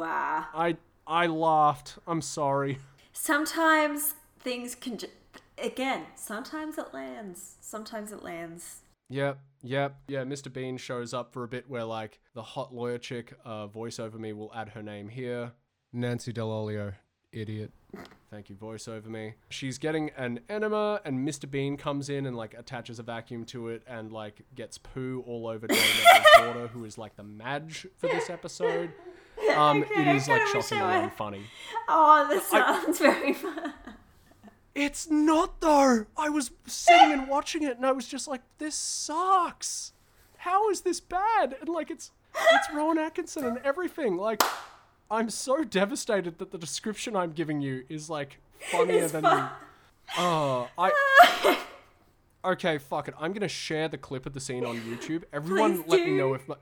uh, I I laughed. I'm sorry. sometimes things can. Ju- Again, sometimes it lands. Sometimes it lands. Yep, yep, yeah. Mr. Bean shows up for a bit where like the hot lawyer chick, uh, voice over me will add her name here. Nancy Dell'Olio, idiot. Thank you, voice over me. She's getting an enema, and Mr. Bean comes in and like attaches a vacuum to it and like gets poo all over Dame daughter, who is like the Madge for this episode. Um, Okay, it is I like I shockingly were- unfunny. Oh, this sounds very fun. It's not though. I was sitting and watching it, and I was just like, "This sucks. How is this bad?" And like, it's it's Rowan Atkinson and everything. Like, I'm so devastated that the description I'm giving you is like funnier It's than fun. the. Oh, I. Okay, fuck it. I'm gonna share the clip of the scene on YouTube. Everyone, Please let me know if. My,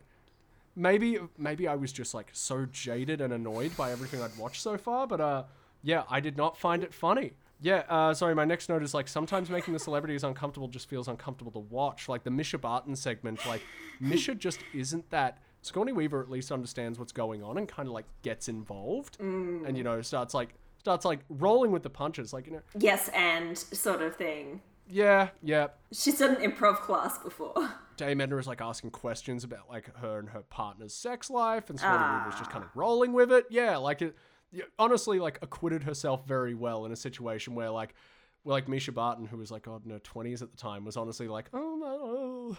maybe maybe I was just like so jaded and annoyed by everything I'd watched so far, but uh, yeah, I did not find it funny. Yeah, uh, sorry. My next note is like sometimes making the celebrities uncomfortable just feels uncomfortable to watch. Like the Mischa Barton segment, like Mischa just isn't that. Sigourney Weaver at least understands what's going on and kind of like gets involved, mm. and you know starts like starts like rolling with the punches. Like you know, Yes, and sort of thing. yeah, yeah. She's done an improv class before. Dame Edna is like asking questions about like her and her partner's sex life, and Sigourney ah. Weaver's just kind of rolling with it. Yeah, like it. honestly, like acquitted herself very well in a situation where like, where like Mischa Barton, who was like God in her twenties at the time, was honestly like, oh no,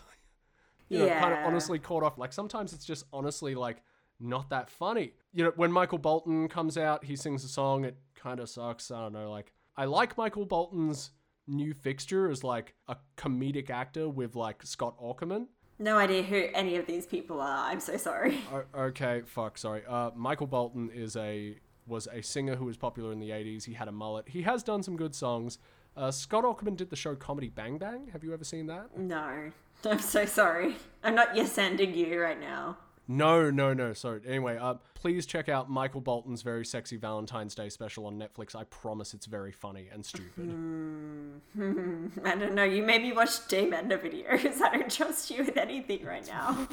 you know, kind of honestly caught off. Like sometimes it's just honestly like not that funny. You know, when Michael Bolton comes out, he sings a song. It kind of sucks. I don't know. Like I like Michael Bolton's new fixture as like a comedic actor with like Scott Aukerman. No idea who any of these people are. I'm so sorry. O- okay, fuck, sorry. Uh, Michael Bolton is a was a singer who was popular in the '80s. He had a mullet. He has done some good songs. Uh, Scott Aukerman did the show Comedy Bang Bang. Have you ever seen that? No. I'm so sorry. I'm not yes ending you right now. No, no, no. Sorry. Anyway, uh, please check out Michael Bolton's very sexy Valentine's Day special on Netflix. I promise it's very funny and stupid. I don't know. You made me watch Dame Edna videos. I don't trust you with anything right now.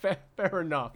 fair, fair enough.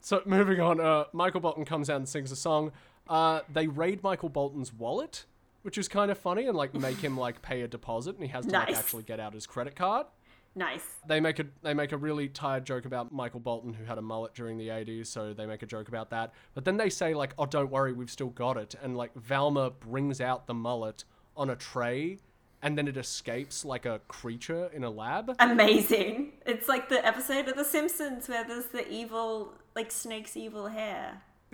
So moving on, uh, Michael Bolton comes out and sings a song. Uh, they raid Michael Bolton's wallet, which is kind of funny, and like make him like pay a deposit, and he has to like actually get out his credit card. nice. They make a they make a really tired joke about Michael Bolton who had a mullet during the 80s, so they make a joke about that. But then they say like, "Oh, don't worry, we've still got it." And like Valmai brings out the mullet on a tray, and then it escapes like a creature in a lab. Amazing. It's like the episode of The Simpsons where there's the evil, like Snake's evil hair.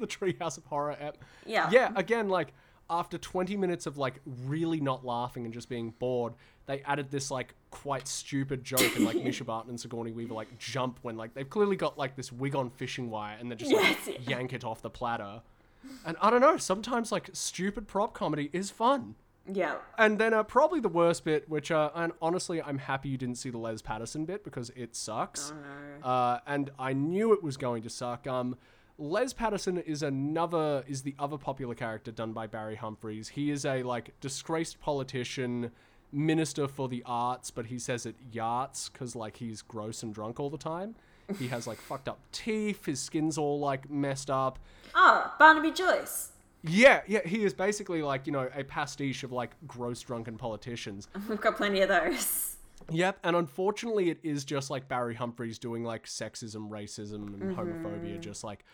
the Treehouse of Horror app. Yeah. Yeah, again, like after 20 minutes of like really not laughing and just being bored, they added this like quite stupid joke and like Mischa Barton and Sigourney Weaver like jump when like they've clearly got like this wig on fishing wire and they just like Yes, yeah. yank it off the platter. And I don't know, sometimes like stupid prop comedy is fun. Yeah. And then uh, probably the worst bit, which uh, and honestly, I'm happy you didn't see the Les Patterson bit because it sucks. Oh Uh, and I knew it was going to suck. Um, Les Patterson is another is the other popular character done by Barry Humphries. He is a like disgraced politician, minister for the arts, but he says it yachts because like he's gross and drunk all the time. He has like fucked up teeth. His skin's all like messed up. Oh, Barnaby Joyce. Yeah, yeah, he is basically like, you know, a pastiche of like gross drunken politicians. We've got plenty of those. Yep, and unfortunately it is just like Barry Humphries doing like sexism, racism, and homophobia mm-hmm. just like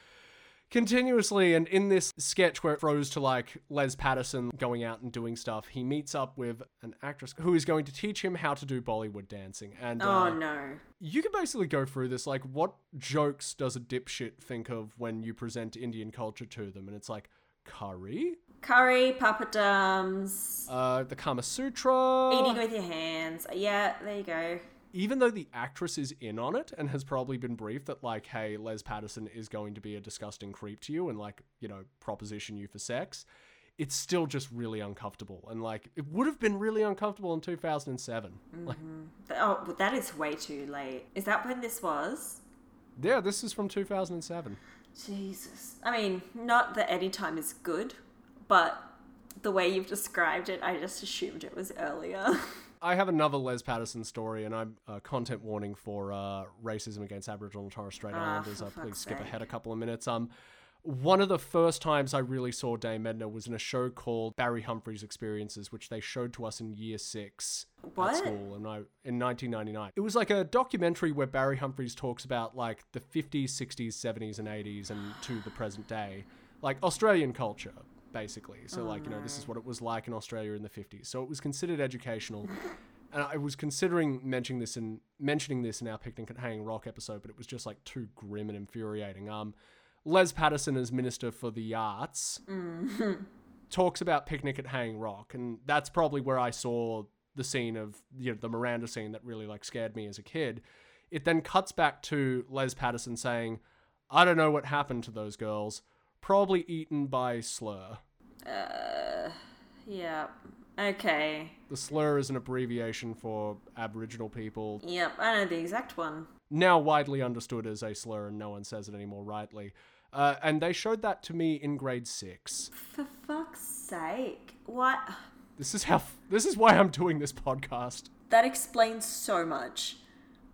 continuously and in this sketch where it throws to like Les Patterson going out and doing stuff, he meets up with an actress who is going to teach him how to do Bollywood dancing. And Oh uh, no. you can basically go through this like what jokes does a dipshit think of when you present Indian culture to them? And it's like curry, Curry, papadums, uh, the Kama Sutra. eating with your hands. Yeah, there you go. Even though the actress is in on it and has probably been briefed that like, hey, Les Patterson is going to be a disgusting creep to you and like, you know, proposition you for sex, it's still just really uncomfortable. And like, it would have been really uncomfortable in 2007. Mm-hmm. Like, Oh, but that is way too late. Is that when this was? yeah, this is from 2007. Jesus. I mean, not that any time is good, but the way you've described it, I just assumed it was earlier. I have another Les Patterson story, and I'm uh, content warning for uh, racism against Aboriginal and Torres Strait Ah, Islanders. Uh, please skip sake. ahead a couple of minutes. Um, one of the first times I really saw Dame Edna was in a show called Barry Humphries Experiences, which they showed to us in year six What? at school, and I in 1999. It was like a documentary where Barry Humphries talks about like the 50s, 60s, 70s, and 80s, and to the present day, like Australian culture. Basically, so like you know, this is what it was like in Australia in the 50s. So it was considered educational, and I was considering mentioning this in mentioning this in our picnic at Hanging Rock episode, but it was just like too grim and infuriating. Um, Les Patterson as Minister for the Arts talks about picnic at Hanging Rock, and that's probably where I saw the scene of you know the Miranda scene that really like scared me as a kid. It then cuts back to Les Patterson saying, "I don't know what happened to those girls. Probably eaten by slur." Uh, yeah. Okay. The slur is an abbreviation for Aboriginal people, Yep, I know the exact one. now widely understood as a slur, and no one says it anymore rightly. Uh, and they showed that to me in grade six. For fuck's sake. What? This is how. This is why I'm doing this podcast. That explains so much.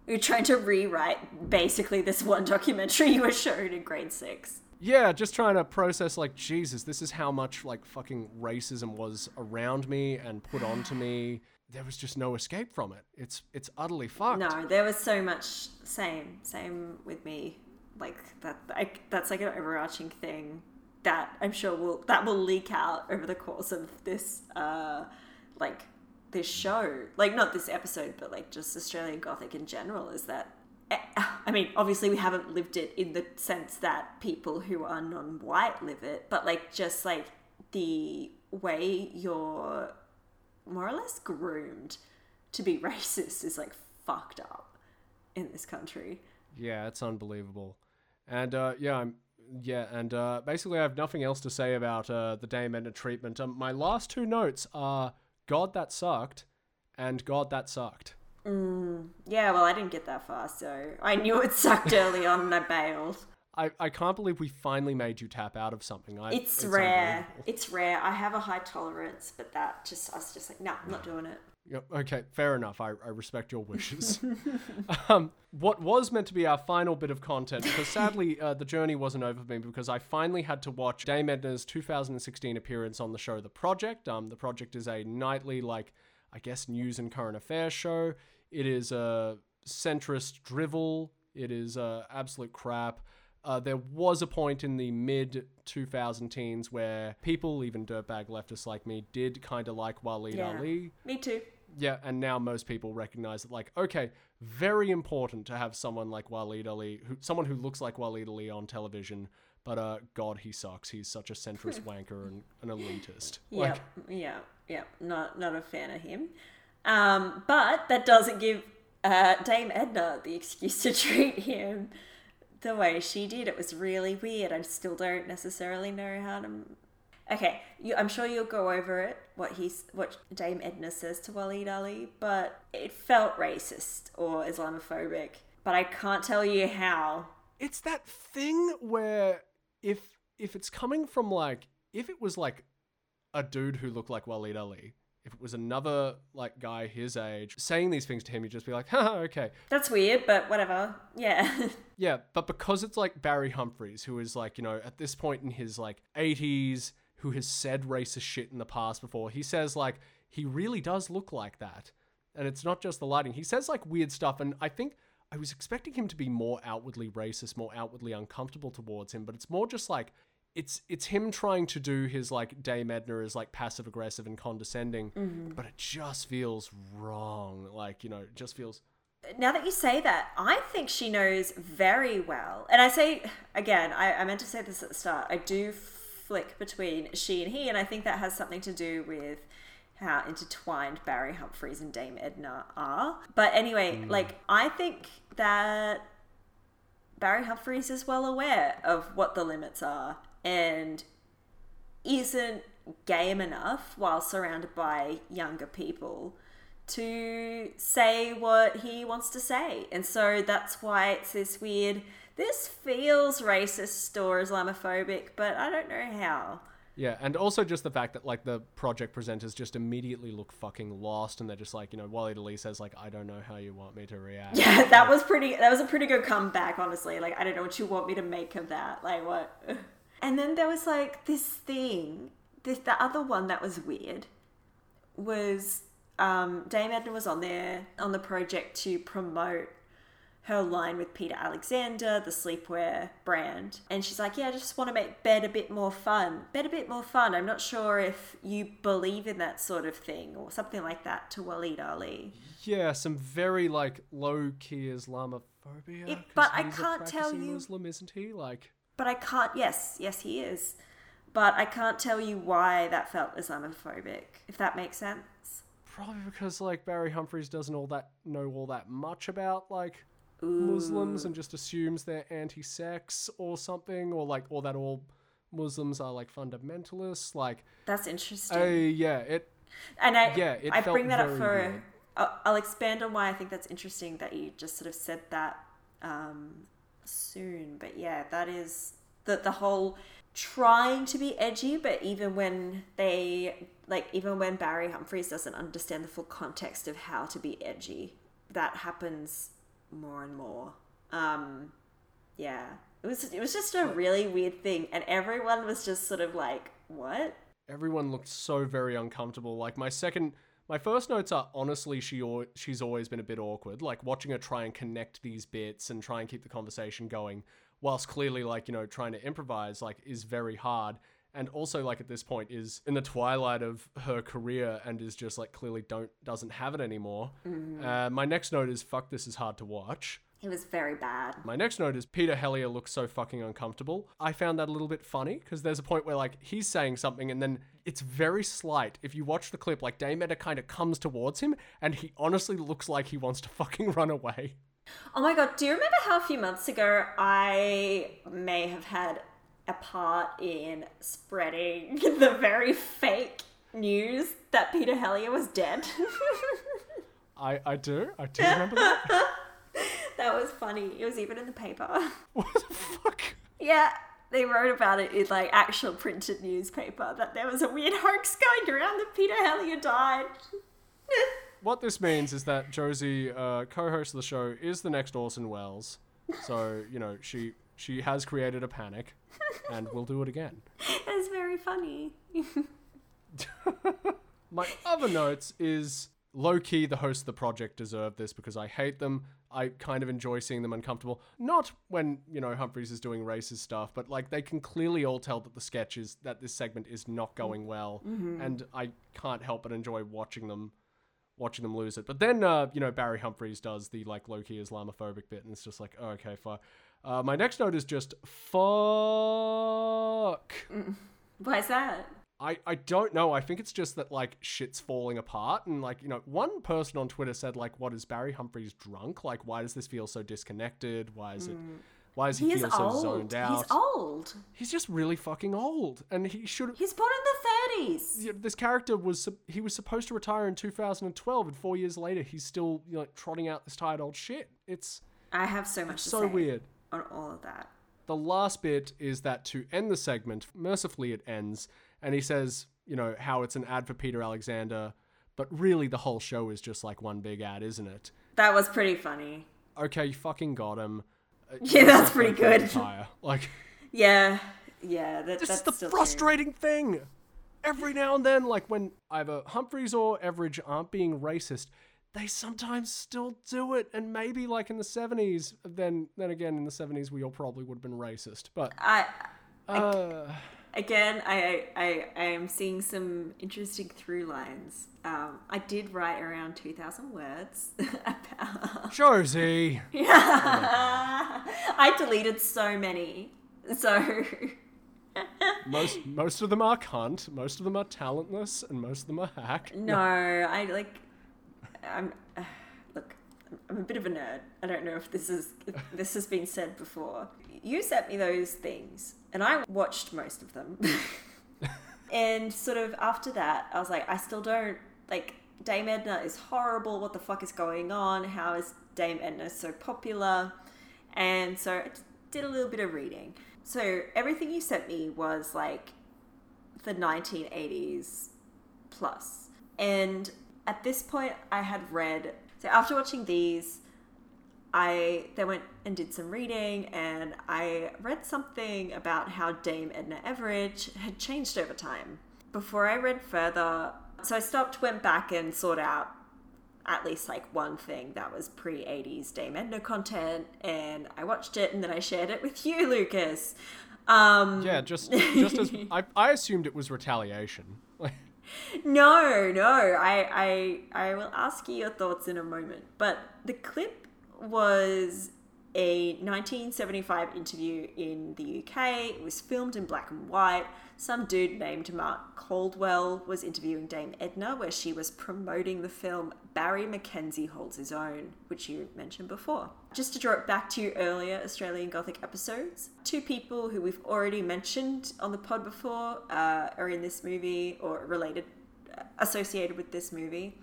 You're trying to rewrite basically this one documentary you were shown in grade six. Yeah, just trying to process like Jesus, this is how much like fucking racism was around me and put onto me. There was just no escape from it. It's it's utterly fucked. No, there was so much same, same with me. Like that, I, that's like an overarching thing that I'm sure will that will leak out over the course of this, uh, like this show. Like not this episode, but like just Australian Gothic in general. Is that I mean, obviously we haven't lived it in the sense that people who are non-white live it, but like just like the way you're more or less groomed to be racist is like fucked up in this country. Yeah, it's unbelievable. And uh, yeah, I'm yeah, and uh, basically I have nothing else to say about uh, the Dame Edna treatment. Um, my last two notes are God that sucked and God that sucked. Yeah, well, I didn't get that far, so I knew it sucked early on and I bailed. I, I can't believe we finally made you tap out of something. I, It's, rare. It's rare. I have a high tolerance, but that just, I was just like, no, I'm not doing it. Yep, okay, fair enough. I, I respect your wishes. um, what was meant to be our final bit of content, because sadly uh, the journey wasn't over for me because I finally had to watch Dame Edna's 2016 appearance on the show The Project. Um, the Project is a nightly, like, I guess, news and current affairs show. It is a centrist drivel. It is uh, absolute crap. Uh, there was a point in the mid 2000 teens where people, even dirtbag leftists like me, did kind of like Waleed Yeah. Aly. Me too. Yeah, and now most people recognize that, like, okay, very important to have someone like Waleed Aly, who, someone who looks like Waleed Aly on television, but uh, God, he sucks. He's such a centrist wanker and an elitist. Yeah, yeah, yeah. Not not a fan of him. Um, but that doesn't give uh, Dame Edna the excuse to treat him the way she did. It was really weird. I still don't necessarily know how to. Okay, you, I'm sure you'll go over it. What he's what Dame Edna says to Waleed Aly, but it felt racist or Islamophobic. But I can't tell you how. it's that thing where if if it's coming from like if it was like a dude who looked like Waleed Aly, if it was another like guy his age saying these things to him, you'd just be like, "Haha, okay." That's weird, but whatever. Yeah. Yeah, but because it's like Barry Humphries, who is like, you know, at this point in his like 80s, who has said racist shit in the past before, he says like, he really does look like that. And it's not just the lighting. He says like weird stuff. And I think I was expecting him to be more outwardly racist, more outwardly uncomfortable towards him, but it's more just like, it's it's him trying to do his like Dame Edna is like passive aggressive and condescending, mm-hmm. but it just feels wrong. Like you know, it just feels now that you say that, I think she knows very well. And I say, again, I, I meant to say this at the start. I do flick between she and he, and I think that has something to do with how intertwined Barry Humphries and Dame Edna are. But anyway, mm. like I think that Barry Humphries is well aware of what the limits are and isn't game enough while surrounded by younger people to say what he wants to say. And so that's why it's this weird, this feels racist or Islamophobic, but I don't know how. Yeah, and also just the fact that like the project presenters just immediately look fucking lost, and they're just like, you know, Wally Lee says like, I don't know how you want me to react. Yeah, that was pretty. That was a pretty good comeback, honestly. Like, I don't know what you want me to make of that. Like, what? And then there was like this thing. This the other one that was weird was um, Dame Edna was on there on the project to promote her line with Peter Alexander, the sleepwear brand. And she's like, Yeah, I just want to make bed a bit more fun. Bed a bit more fun. I'm not sure if you believe in that sort of thing or something like that to Waleed Aly. Yeah, some very like low key Islamophobia. It- but I can't tell you- Muslim, isn't he? Like, But I can't, yes, yes, he is. But I can't tell you why that felt Islamophobic, if that makes sense. probably because like Barry Humphries doesn't all that know all that much about like Muslims and just assumes they're anti-sex or something, or like, or that all Muslims are like fundamentalists. Like, That's interesting. uh, yeah, it and I, yeah, I bring that up for. I'll, I'll expand on why I think that's interesting that you just sort of said that um, soon. But yeah, that is the, the whole trying to be edgy, but even when they, like, even when Barry Humphries doesn't understand the full context of how to be edgy, that happens more and more. Um, yeah, it was it was just a really weird thing, and everyone was just sort of like, "What?" everyone looked so very uncomfortable. Like my second, my first notes are honestly she she's always been a bit awkward. Like watching her try and connect these bits and try and keep the conversation going, whilst clearly like you know trying to improvise like is very hard. And also like at this point is in the twilight of her career and is just like clearly don't doesn't have it anymore. Uh, my next note is fuck this is hard to watch. It was very bad. My next note is Peter Hellier looks so fucking uncomfortable. I found that a little bit funny because there's a point where like he's saying something and then it's very slight. If you watch the clip, like Dame kind of comes towards him and he honestly looks like he wants to fucking run away. Oh my god, do you remember how a few months ago I may have had a part in spreading the very fake news that Peter Hellier was dead? I I do I do remember that. that was funny. It was even in the paper. what the fuck? yeah, they wrote about it in like actual printed newspaper that there was a weird hoax going around that Peter Hellier died. What this means is that Josie, uh, co-host of the show, is the next Orson Welles. So you know she she has created a panic, and will do it again. It's very funny. My other notes is low key the host of the project deserve this because I hate them. I kind of enjoy seeing them uncomfortable. Not when, you know, Humphries is doing racist stuff, but like they can clearly all tell that the sketch is that this segment is not going well. And I can't help but enjoy watching them watching them lose it. But then uh, you know, Barry Humphries does the like low key Islamophobic bit and it's just like, oh, okay, fine. Uh, my next note is just fuck. Why is that? I, I don't know. I think it's just that like shit's falling apart and like, you know, one person on Twitter said like what is Barry Humphries drunk? Like why does this feel so disconnected? Why is it mm. why does he, He feel so zoned out? He's old. He's just really fucking old and he should He's born in the 30s. yeah, this character was he was supposed to retire in 2012 and 4 years later he's still you know trotting out this tired old shit. It's I have so much to so say weird. on all of that. The last bit is that to end the segment, mercifully it ends, and he says, you know, how it's an ad for Peter Alexander, but really the whole show is just like one big ad, isn't it? That was pretty funny. Okay, you fucking got him. Uh, Yeah, that's pretty good. retire. Like, Yeah, yeah. That, this that's is the still true. frustrating thing. Every now and then, like when either Humphries or Everage aren't being racist, they sometimes still do it. And maybe like in the 70s, then then again in the 70s we all probably would have been racist. But I uh, again, I, I I am seeing some interesting through lines. Um, I did write around two thousand words about. Josie. I deleted so many, so most most of them are cunt, most of them are talentless, and most of them are hack. No, I like. I'm. Uh, look, I'm a bit of a nerd. I don't know if this is if this has been said before. You sent me those things, and I watched most of them. and sort of after that, I was like, I still don't like. Dame Edna is horrible. What the fuck is going on? How is Dame Edna so popular? And so I did a little bit of reading. So everything you sent me was like the 1980s plus. And at this point, I had read. So after watching these, I then went and did some reading, and I read something about how Dame Edna Everage had changed over time. Before I read further, so I stopped, went back, and sought out at least like one thing that was pre 80s Dame Edna content, and I watched it, and then I shared it with you, Lucas. Um, Yeah, just just as I, I assumed it was retaliation. No, no. I, I, I will ask you your thoughts in a moment. But the clip was a 1975 interview in the UK. It was filmed in black and white. Some dude named Mark Caldwell was interviewing Dame Edna, where she was promoting the film Barry McKenzie Holds His Own, which you mentioned before. Just to draw it back to earlier Australian Gothic episodes, two people who we've already mentioned on the pod before uh, are in this movie or related, uh, associated with this movie.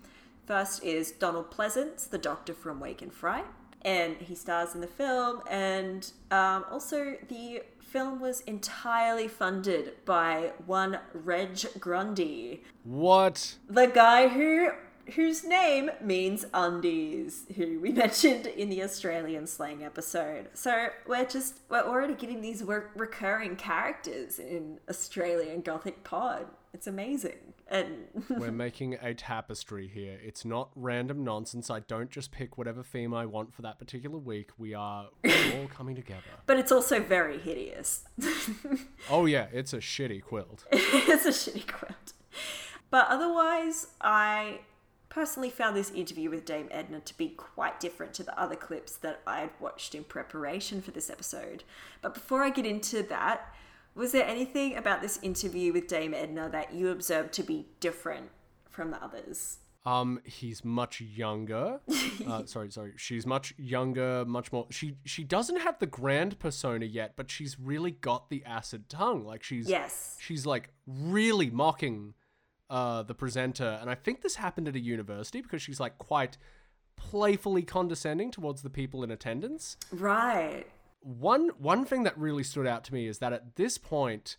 First is Donald Pleasence, the doctor from Wake in Fright and he stars in the film. And um, also, the film was entirely funded by one Reg Grundy, What? the guy who whose name means undies, who we mentioned in the Australian slang episode. So we're just we're already getting these re- recurring characters in Australian Gothic pod. It's amazing. And We're making a tapestry here. It's not random nonsense. I don't just pick whatever theme I want for that particular week. We are all coming together. but it's also very hideous. Oh yeah, it's a shitty quilt. it's a shitty quilt. But otherwise, I personally found this interview with Dame Edna to be quite different to the other clips that I'd watched in preparation for this episode. But before I get into that, was there anything about this interview with Dame Edna that you observed to be different from the others? Um, he's much younger. Uh, sorry, sorry. She's much younger, much more. She she doesn't have the grand persona yet, but she's really got the acid tongue. Like she's Yes. she's like really mocking uh, the presenter, and I think this happened at a university because she's like quite playfully condescending towards the people in attendance. Right. One one thing that really stood out to me is that at this point,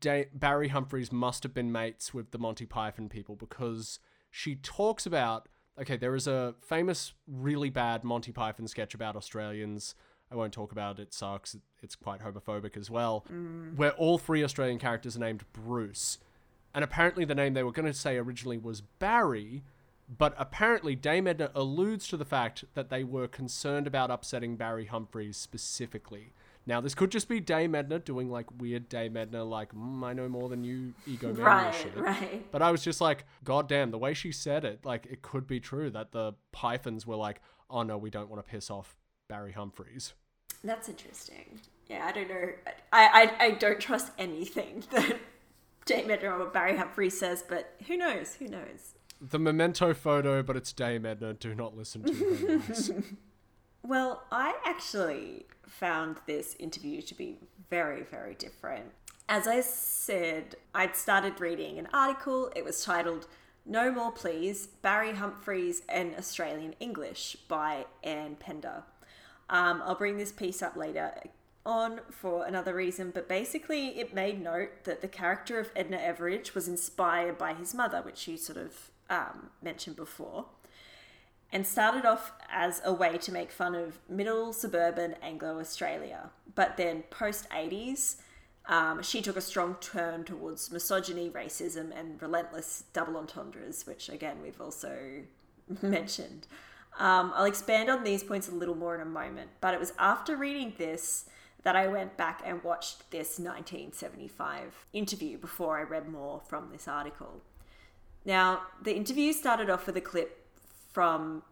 da- Barry Humphries must have been mates with the Monty Python people because she talks about okay, there is a famous, really bad Monty Python sketch about Australians. I won't talk about it. It sucks. It's quite homophobic as well. Where all three Australian characters are named Bruce. And apparently the name they were going to say originally was Barry, but apparently Dame Edna alludes to the fact that they were concerned about upsetting Barry Humphries specifically. Now, this could just be Dame Edna doing like weird Dame Edna, like, mm, I know more than you, egomaniac Right, shit. right. But I was just like, God damn, the way she said it, like, it could be true that the Pythons were like, oh no, we don't want to piss off Barry Humphries. That's interesting. Yeah, I don't know. I, I, I don't trust anything that Dame Edna or Barry Humphrey says, but who knows? Who knows? The memento photo, but it's Dame Edna. Do not listen to her. voice. Well, I actually found this interview to be very, very different. As I said, I'd started reading an article. It was titled No More Please Barry Humphries and Australian English by Anne Pender. Um, I'll bring this piece up later on for another reason, but basically, it made note that the character of Edna Everage was inspired by his mother, which you sort of um, mentioned before and started off as a way to make fun of middle suburban Anglo Australia. But then post 80s, um, she took a strong turn towards misogyny, racism, and relentless double entendres, which again we've also mentioned. Um, I'll expand on these points a little more in a moment, but it was after reading this that I went back and watched this 1975 interview before I read more from this article. Now, the interview started off with a clip from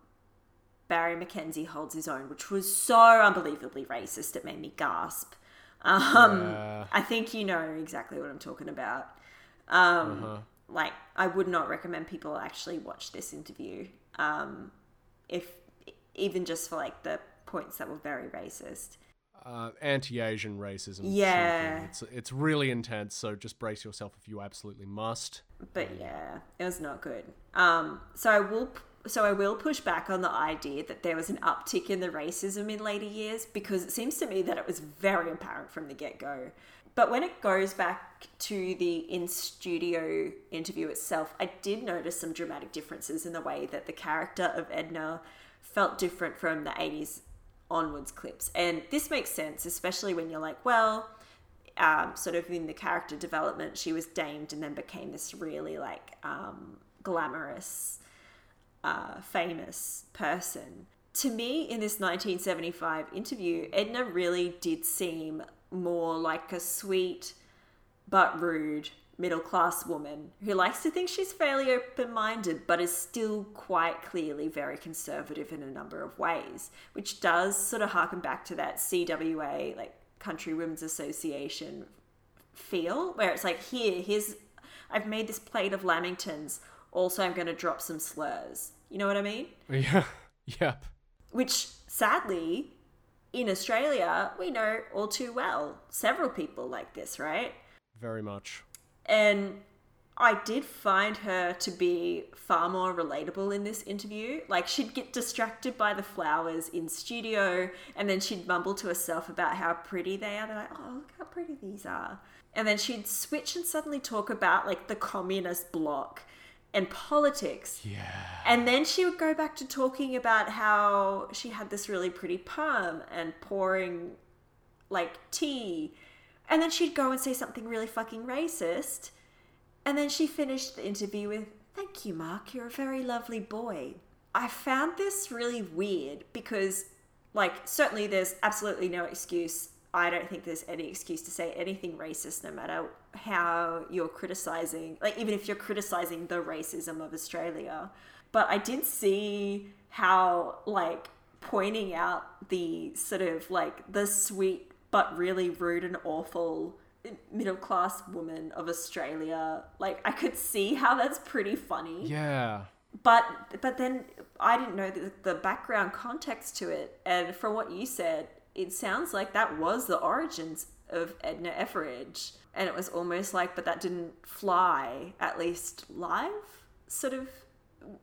Barry McKenzie Holds His Own, which was so unbelievably racist it made me gasp. Um, Yeah. I think you know exactly what I'm talking about. Um, Uh-huh. Like, I would not recommend people actually watch this interview, um, if even just for like the points that were very racist. Uh, anti-Asian racism. Yeah. It's it's really intense. So just brace yourself if you absolutely must. But yeah, it was not good. Um, so I will, so I will push back on the idea that there was an uptick in the racism in later years because it seems to me that it was very apparent from the get go. But when it goes back to the in studio interview itself, I did notice some dramatic differences in the way that the character of Edna felt different from the 80s onwards clips. And this makes sense, especially when you're like, well, um, sort of in the character development, she was damed and then became this really like um, glamorous, uh, famous person. To me, in this 1975 interview, Edna really did seem more like a sweet but rude middle class woman who likes to think she's fairly open minded but is still quite clearly very conservative in a number of ways, which does sort of harken back to that CWA, like Country Women's Association feel, where it's like, here, here's, I've made this plate of lamingtons, also I'm going to drop some slurs. You know what I mean? Yeah. Yep. Which sadly, in Australia, we know all too well. Several people like this, right? Very much. And I did find her to be far more relatable in this interview. Like, she'd get distracted by the flowers in studio, and then she'd mumble to herself about how pretty they are. They're like, oh, look how pretty these are. And then she'd switch and suddenly talk about, like, the communist bloc and politics. Yeah. And then she would go back to talking about how she had this really pretty perm and pouring like tea. And then she'd go and say something really fucking racist. And then she finished the interview with, Thank you, Mark, you're a very lovely boy. I found this really weird because, like, certainly there's absolutely no excuse. I don't think there's any excuse to say anything racist, no matter how you're criticizing, like, even if you're criticizing the racism of Australia. But I did see how, like, pointing out the sort of like the sweet but really rude and awful middle class woman of Australia, like, I could see how that's pretty funny Yeah. but but then I didn't know the, the background context to it, and from what you said, it sounds like that was the origins of Edna Everage, and it was almost like, but that didn't fly at least live, sort of,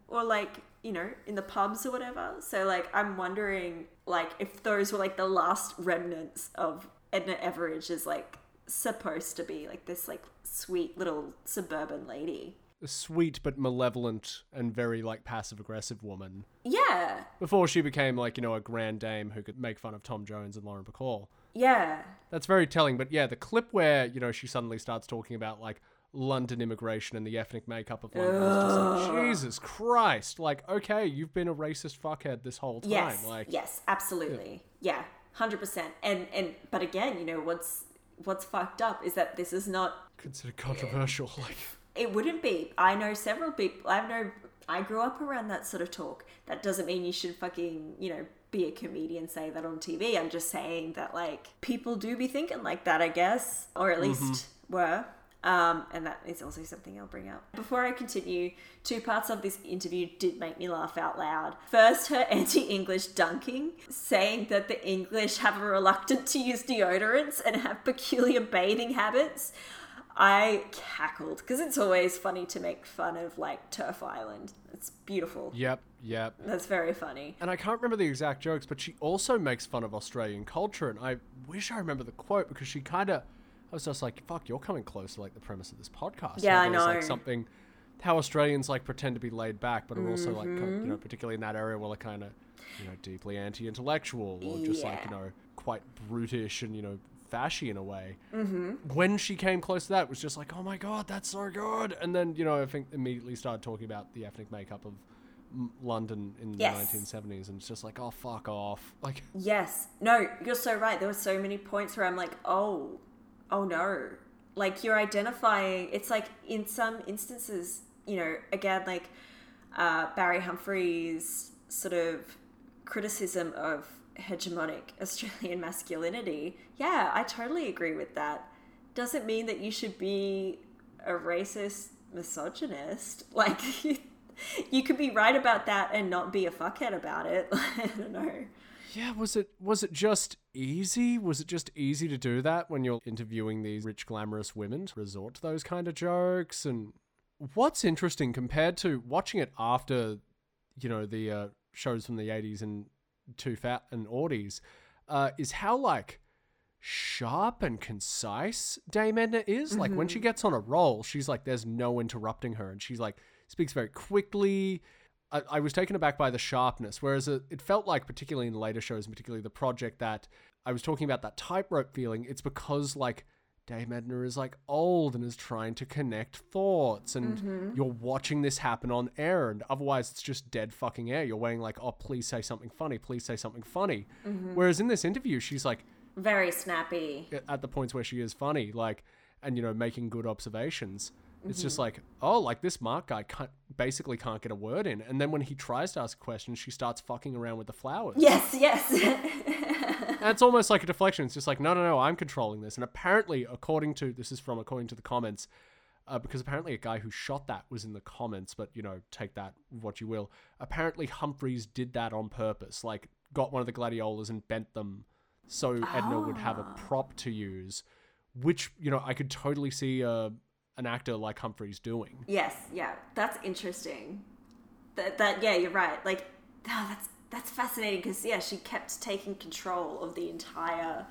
or like you know in the pubs or whatever. So like I'm wondering like if those were like the last remnants of Edna Everage is like supposed to be like this like sweet little suburban lady. A sweet but malevolent and very like passive aggressive woman Yeah, before she became like you know a grand dame who could make fun of Tom Jones and Lauren Bacall. yeah. That's very telling. But yeah, the clip where you know she suddenly starts talking about like London immigration and the ethnic makeup of London. like, Jesus Christ! Like, okay, you've been a racist fuckhead this whole time. Yes. Like, yes, absolutely. Yeah, hundred percent. And and but again, you know what's what's fucked up is that this is not. considered controversial. Like, It wouldn't be. I know several people. I know. I grew up around that sort of talk. That doesn't mean you should fucking you know be a comedian say that on TV. I'm just saying that like people do be thinking like that. I guess, or at mm-hmm. least were. Um, and that is also something I'll bring up. Before I continue, two parts of this interview did make me laugh out loud. First, her anti English dunking, saying that the English have a reluctance to use deodorants and have peculiar bathing habits. I cackled because it's always funny to make fun of like TERF Island. It's beautiful. yep, yep. That's very funny. And I can't remember the exact jokes, but she also makes fun of Australian culture. And I wish I remember the quote because she kind of, I was just like, fuck, you're coming close to like the premise of this podcast. Yeah, I know. Like something, how Australians like pretend to be laid back, but are also like, Mm-hmm. you know, particularly in that area where they're kind of, you know, deeply anti-intellectual or just like, you know, quite brutish and, you know, fashy in a way. Mm-hmm. When she came close to that, it was just like, oh my God, that's so good. And then, you know, I think immediately started talking about the ethnic makeup of London in Yes. the 1970s and it's just like oh fuck off like Yes. No, you're so right. There were so many points where I'm like, oh, oh no. Like you're identifying, it's like in some instances, you know, again, like uh, Barry Humphries' sort of criticism of hegemonic Australian masculinity. Yeah, I totally agree with that. Doesn't mean that you should be a racist misogynist. Like, you could be right about that and not be a fuckhead about it. I don't know. Yeah, was it was it just easy? Was it just easy to do that when you're interviewing these rich glamorous women to resort to those kind of jokes and what's interesting compared to watching it after you know the uh, shows from the 80s and two fat and Audies uh, is how like sharp and concise Dame Edna is. Like when she gets on a roll, she's like there's no interrupting her and she's like speaks very quickly. I, I was taken aback by the sharpness, whereas it, it felt like, particularly in the later shows, and particularly the project, that I was talking about that tightrope feeling. It's because like Dame Edna is like old and is trying to connect thoughts, and mm-hmm. you're watching this happen on air, and otherwise it's just dead fucking air. You're waiting like, oh, please say something funny, please say something funny. Mm-hmm. Whereas in this interview, she's like Very snappy. at the points where she is funny, like, and you know, making good observations. It's just like, oh, like this Mark guy can't, basically can't get a word in. And then when he tries to ask a question, she starts fucking around with the flowers. Yes, yes. It's almost like a deflection. It's just like, no, no, no, I'm controlling this. And apparently, according to this is from according to the comments, uh, because apparently a guy who shot that was in the comments, but you know, take that what you will. Apparently, Humphries did that on purpose, like got one of the gladiolas and bent them so Edna would have a prop to use, which you know I could totally see uh, an actor like Humphries doing. yes, yeah. That's interesting. That, that yeah, you're right. Like, oh, that's that's fascinating because yeah, she kept taking control of the entire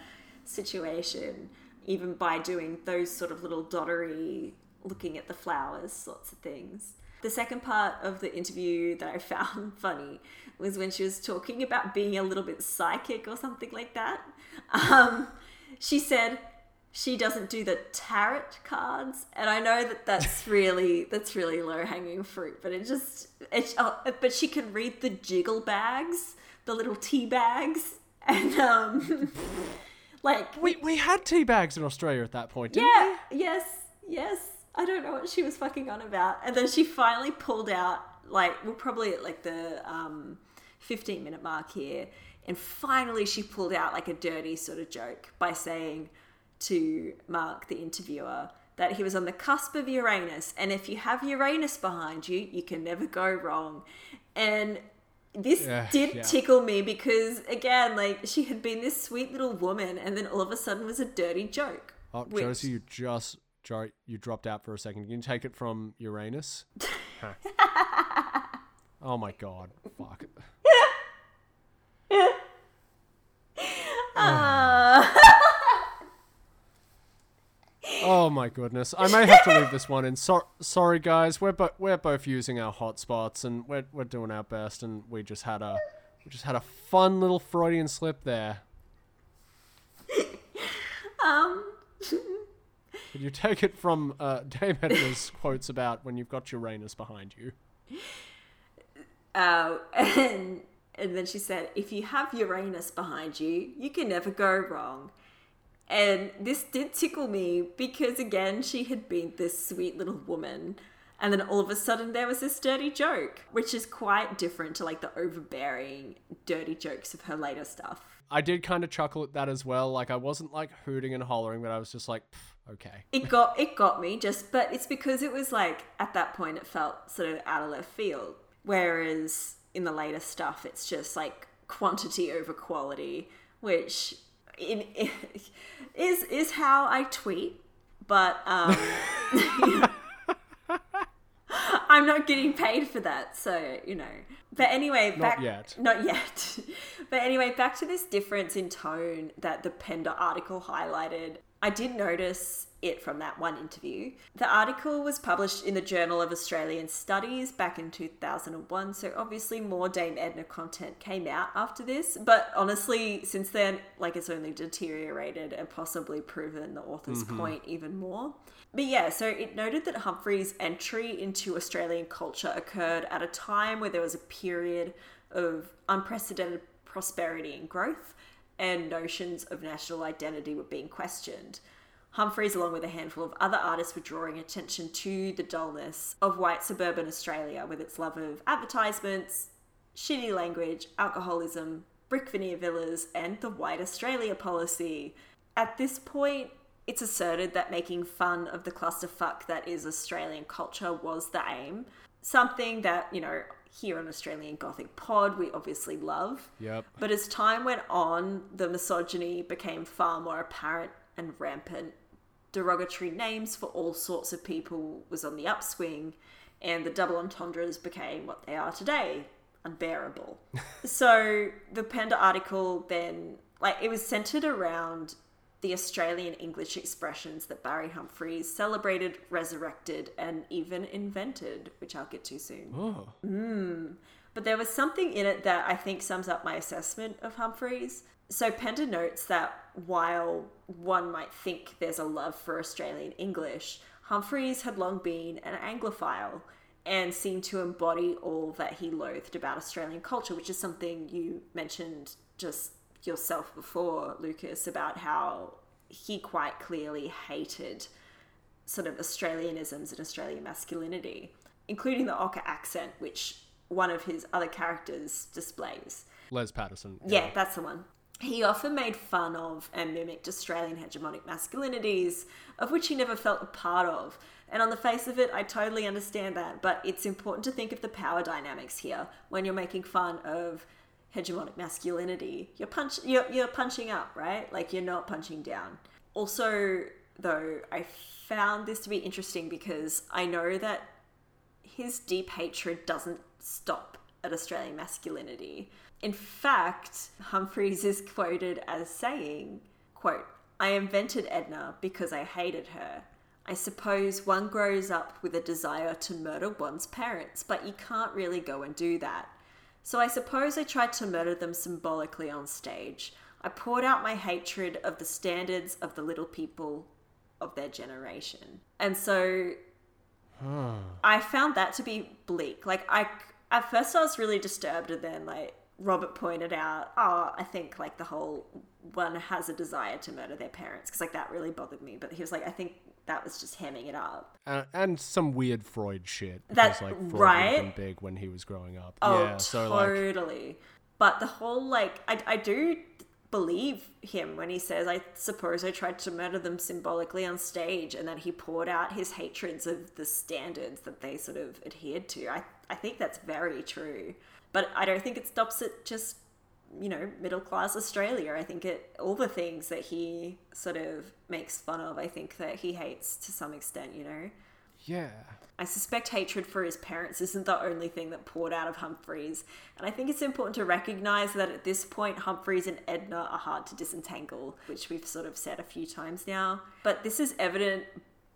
situation, even by doing those sort of little dottery, looking at the flowers sorts of things. The second part of the interview that I found funny was when she was talking about being a little bit psychic or something like that. Um, she said she doesn't do the tarot cards, and I know that that's really that's really low hanging fruit. But it just it, oh, but she can read the jiggle bags, the little tea bags, and um, like We we had tea bags in Australia at that point, didn't yeah, yes, yes. I don't know what she was fucking on about. And then she finally pulled out, like, we're probably at like the um, 15 minute mark here. And finally, she pulled out like a dirty sort of joke by saying to Mark, the interviewer, that he was on the cusp of Uranus. And if you have Uranus behind you, you can never go wrong. And this Yeah, did yeah. tickle me because, again, like, she had been this sweet little woman, and then all of a sudden was a dirty joke. Oh, Which- Josie, you just you dropped out for a second. Can you take it from Uranus? Huh. oh my god, fuck. Ah. Oh my goodness! I may have to leave this one in. So- sorry, guys. We're bo- we're both using our hotspots and we're we're doing our best, and we just had a we just had a fun little Freudian slip there. Um, Could you take it from uh, Dame Edna's quotes about when you've got Uranus behind you? Uh, and and then she said, "If you have Uranus behind you, you can never go wrong." And this did tickle me because again, she had been this sweet little woman, and then all of a sudden there was this dirty joke, which is quite different to like the overbearing, dirty jokes of her later stuff. I did kind of chuckle at that as well. Like I wasn't like hooting and hollering, but I was just like, okay. It got it got me just, but it's because it was like at that point it felt sort of out of left field, whereas in the later stuff it's just like quantity over quality, which in, is is how I tweet, but um, I'm not getting paid for that, so you know. But anyway, Not back yet. not yet. but anyway, back to this difference in tone that the Pender article highlighted. I did notice it from that one interview. The article was published in the Journal of Australian Studies back in 2001, so obviously more Dame Edna content came out after this. But honestly, since then, like it's only deteriorated and possibly proven the author's mm-hmm. point even more. But yeah, so it noted that Humphries' entry into Australian culture occurred at a time where there was a period of unprecedented prosperity and growth, and notions of national identity were being questioned. Humphries, along with a handful of other artists, were drawing attention to the dullness of white suburban Australia with its love of advertisements, shitty language, alcoholism, brick veneer villas, and the White Australia policy. At this point, it's asserted that making fun of the clusterfuck that is Australian culture was the aim. Something that, you know, here on Australian Gothic Pod, we obviously love. Yep. But as time went on, the misogyny became far more apparent and rampant. Derogatory names for all sorts of people was on the upswing, and the double entendres became what they are today unbearable. so the Pender article then, like, it was centered around the Australian English expressions that Barry Humphries celebrated, resurrected, and even invented, which I'll get to soon. Oh. Mm. But there was something in it that I think sums up my assessment of Humphries. So Pender notes that while one might think there's a love for Australian English, Humphries had long been an Anglophile and seemed to embody all that he loathed about Australian culture, which is something you mentioned just yourself before, Lucas, about how he quite clearly hated sort of Australianisms and Australian masculinity, including the Ocker accent, which one of his other characters displays. Les Patterson. Yeah, that's the one. He often made fun of and mimicked Australian hegemonic masculinities, of which he never felt a part of. And on the face of it, I totally understand that, but it's important to think of the power dynamics here when you're making fun of hegemonic masculinity. You're punch you're, you're punching up, right? Like you're not punching down. Also, though, I found this to be interesting because I know that his deep hatred doesn't stop at Australian masculinity. In fact, Humphries is quoted as saying, quote, I invented Edna because I hated her. I suppose one grows up with a desire to murder one's parents, but you can't really go and do that. So I suppose I tried to murder them symbolically on stage. I poured out my hatred of the standards of the little people of their generation. And so hmm. I found that to be bleak. Like I at first I was really disturbed and then like Robert pointed out, oh, I think like the whole one has a desire to murder their parents because like that really bothered me. But he was like, I think that was just hemming it up. Uh, and some weird Freud shit. That- because, like Freud right? big when he was growing up. Oh, yeah, so like totally. but the whole like, I, I do believe him when he says, I suppose I tried to murder them symbolically on stage, and that he poured out his hatreds of the standards that they sort of adhered to. I, I think that's very true. But I don't think it stops at just, you know, middle class Australia. I think it, all the things that he sort of makes fun of, I think that he hates to some extent, you know? Yeah. I suspect hatred for his parents isn't the only thing that poured out of Humphries, and I think it's important to recognise that at this point, Humphries and Edna are hard to disentangle, which we've sort of said a few times now. But this is evident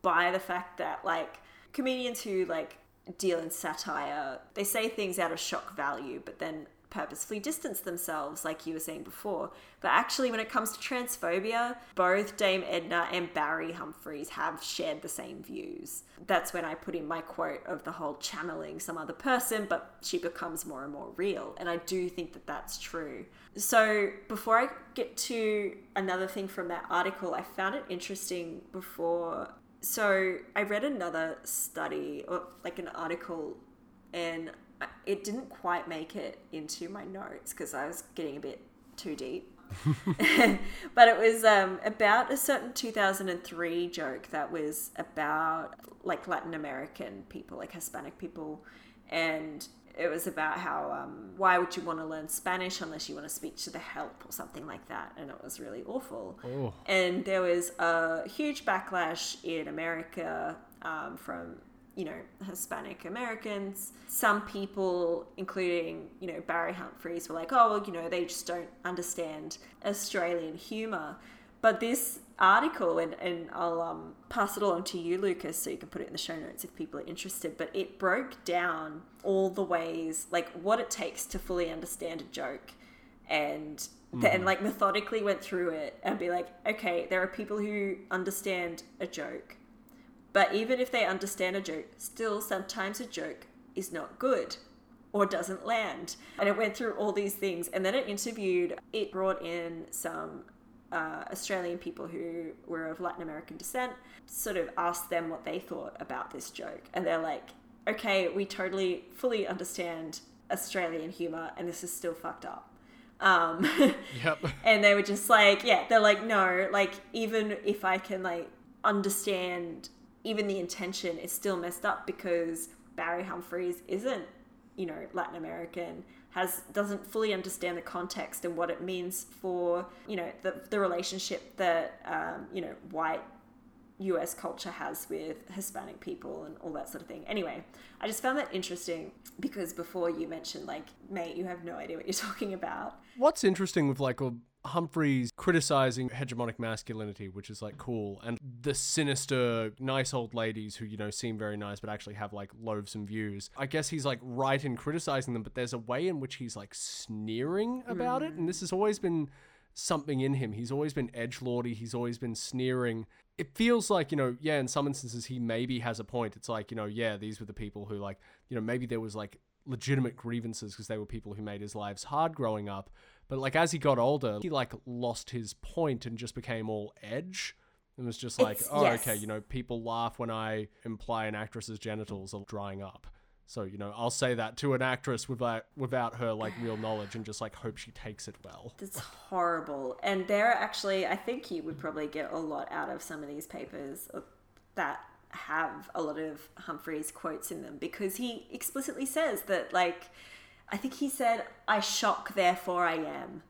by the fact that, like, comedians who, like, deal in satire, they say things out of shock value, but then purposefully distance themselves, like you were saying before. But actually, when it comes to transphobia, both Dame Edna and Barry Humphries have shared the same views. That's when I put in my quote of the whole channeling some other person, but she becomes more and more real. And I do think that that's true. So, before I get to another thing from that article, I found it interesting before. So, I read another study, or like an article, and it didn't quite make it into my notes because I was getting a bit too deep. but it was um, about a certain 2003 joke that was about like Latin American people, like Hispanic people, and it was about how um, why would you want to learn Spanish unless you want to speak to the help or something like that, and it was really awful. Oh. And there was a huge backlash in America um, from you know Hispanic Americans. Some people, including you know Barry Humphries, were like, oh well, you know they just don't understand Australian humor. But this article, and, and I'll um, pass it along to you, Lucas, so you can put it in the show notes if people are interested. But it broke down all the ways, like what it takes to fully understand a joke, and then like methodically went through it and be like, okay, there are people who understand a joke, but even if they understand a joke, still sometimes a joke is not good or doesn't land. And it went through all these things. And then it interviewed, it brought in some uh, Australian people who were of Latin American descent, sort of asked them what they thought about this joke. And they're like, okay, we totally fully understand Australian humour and this is still fucked up. Um, Yep. and they were just like, yeah, they're like, no, like even if I can like understand even the intention is still messed up because Barry Humphries isn't, you know, Latin American, has doesn't fully understand the context and what it means for, you know, the the relationship that um, you know, white US culture has with Hispanic people and all that sort of thing. Anyway, I just found that interesting because before you mentioned like, mate, you have no idea what you're talking about. What's interesting with like well, Humphries criticizing hegemonic masculinity, which is like cool, and the sinister, nice old ladies who, you know, seem very nice but actually have like loathsome views. I guess he's like right in criticizing them, but there's a way in which he's like sneering about it, and this has always been something in him. He's always been edge lordy. He's always been sneering. It feels like you know, yeah. In some instances, he maybe has a point. It's like you know, yeah, these were the people who like you know maybe there was like legitimate grievances because they were people who made his lives hard growing up. But like as he got older, he like lost his point and just became all edge. And was just like, It's- oh, yes. okay, you know, people laugh when I imply an actress's genitals are drying up. So you know, I'll say that to an actress without without her like real knowledge and just like hope she takes it well. That's horrible. And there are actually, I think you would probably get a lot out of some of these papers uh, that have a lot of Humphries quotes in them because he explicitly says that, like, I think he said, I shock, therefore I am,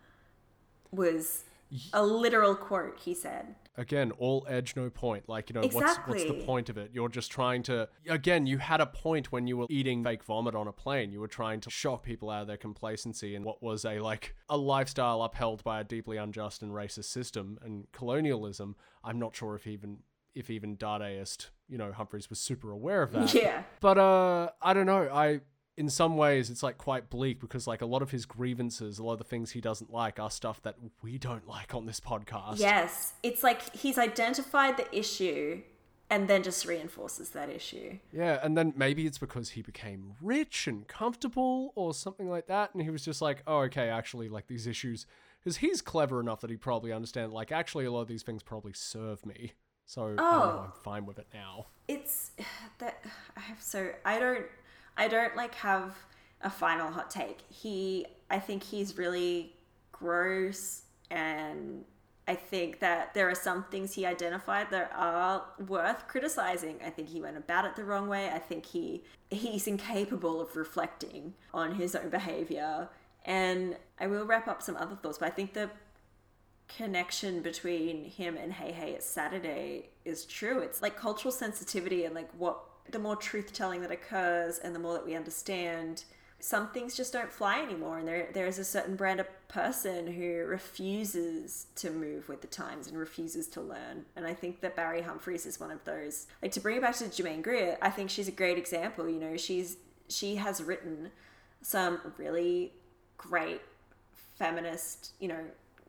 was a literal quote he said. Again, all edge, no point. Like, you know, what's what's the point of it? You're just trying to again, you had a point when you were eating fake vomit on a plane. You were trying to shock people out of their complacency in what was a like a lifestyle upheld by a deeply unjust and racist system and colonialism. I'm not sure if even if even Dadaist, you know, Humphries was super aware of that. Yeah. But uh I don't know. I in some ways it's like quite bleak because like a lot of his grievances, a lot of the things he doesn't like are stuff that we don't like on this podcast. Yes. It's like he's identified the issue and then just reinforces that issue. Yeah, and then maybe it's because he became rich and comfortable or something like that, and he was just like, oh, okay, actually, like these issues, because he's clever enough that he probably understand, like, actually, a lot of these things probably serve me, so don't know, Oh. I'm fine with it now. it's that I have so I don't I don't like have a final hot take. He I think he's really gross and I think that there are some things he identified that are worth criticizing. I think he went about it the wrong way. I think he he's incapable of reflecting on his own behavior. And I will wrap up some other thoughts, but I think the connection between him and Hey Hey It's Saturday is true. It's like cultural sensitivity and like what the more truth telling that occurs and the more that we understand, some things just don't fly anymore. And there there is a certain brand of person who refuses to move with the times and refuses to learn. And I think that Barry Humphries is one of those. Like to bring it back to Germaine Greer, I think she's a great example. You know, she's she has written some really great feminist, you know,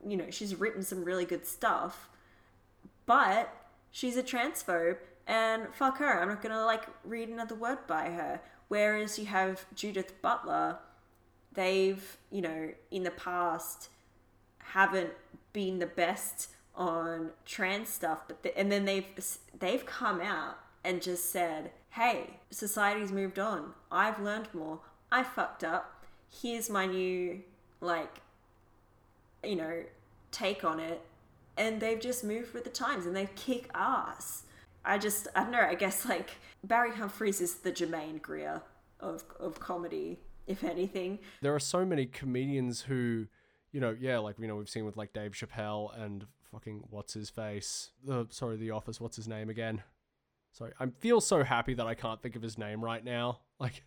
you know, she's written some really good stuff, but she's a transphobe and fuck her. I'm not gonna like read another word by her. Whereas you have Judith Butler, they've, you know, in the past haven't been the best on trans stuff, but the, and then they've they've come out and just said, "Hey, society's moved on. I've learned more. I fucked up. Here's my new like you know, take on it, and they've just moved with the times and they kick ass. I just, I don't know, I guess like Barry Humphries is the Germaine Greer of, of comedy, if anything. There are so many comedians who, you know, yeah, like, you know, we've seen with like Dave Chappelle and fucking what's his face? The, sorry, The Office, what's his name again? Sorry, I feel so happy that I can't think of his name right now. Like,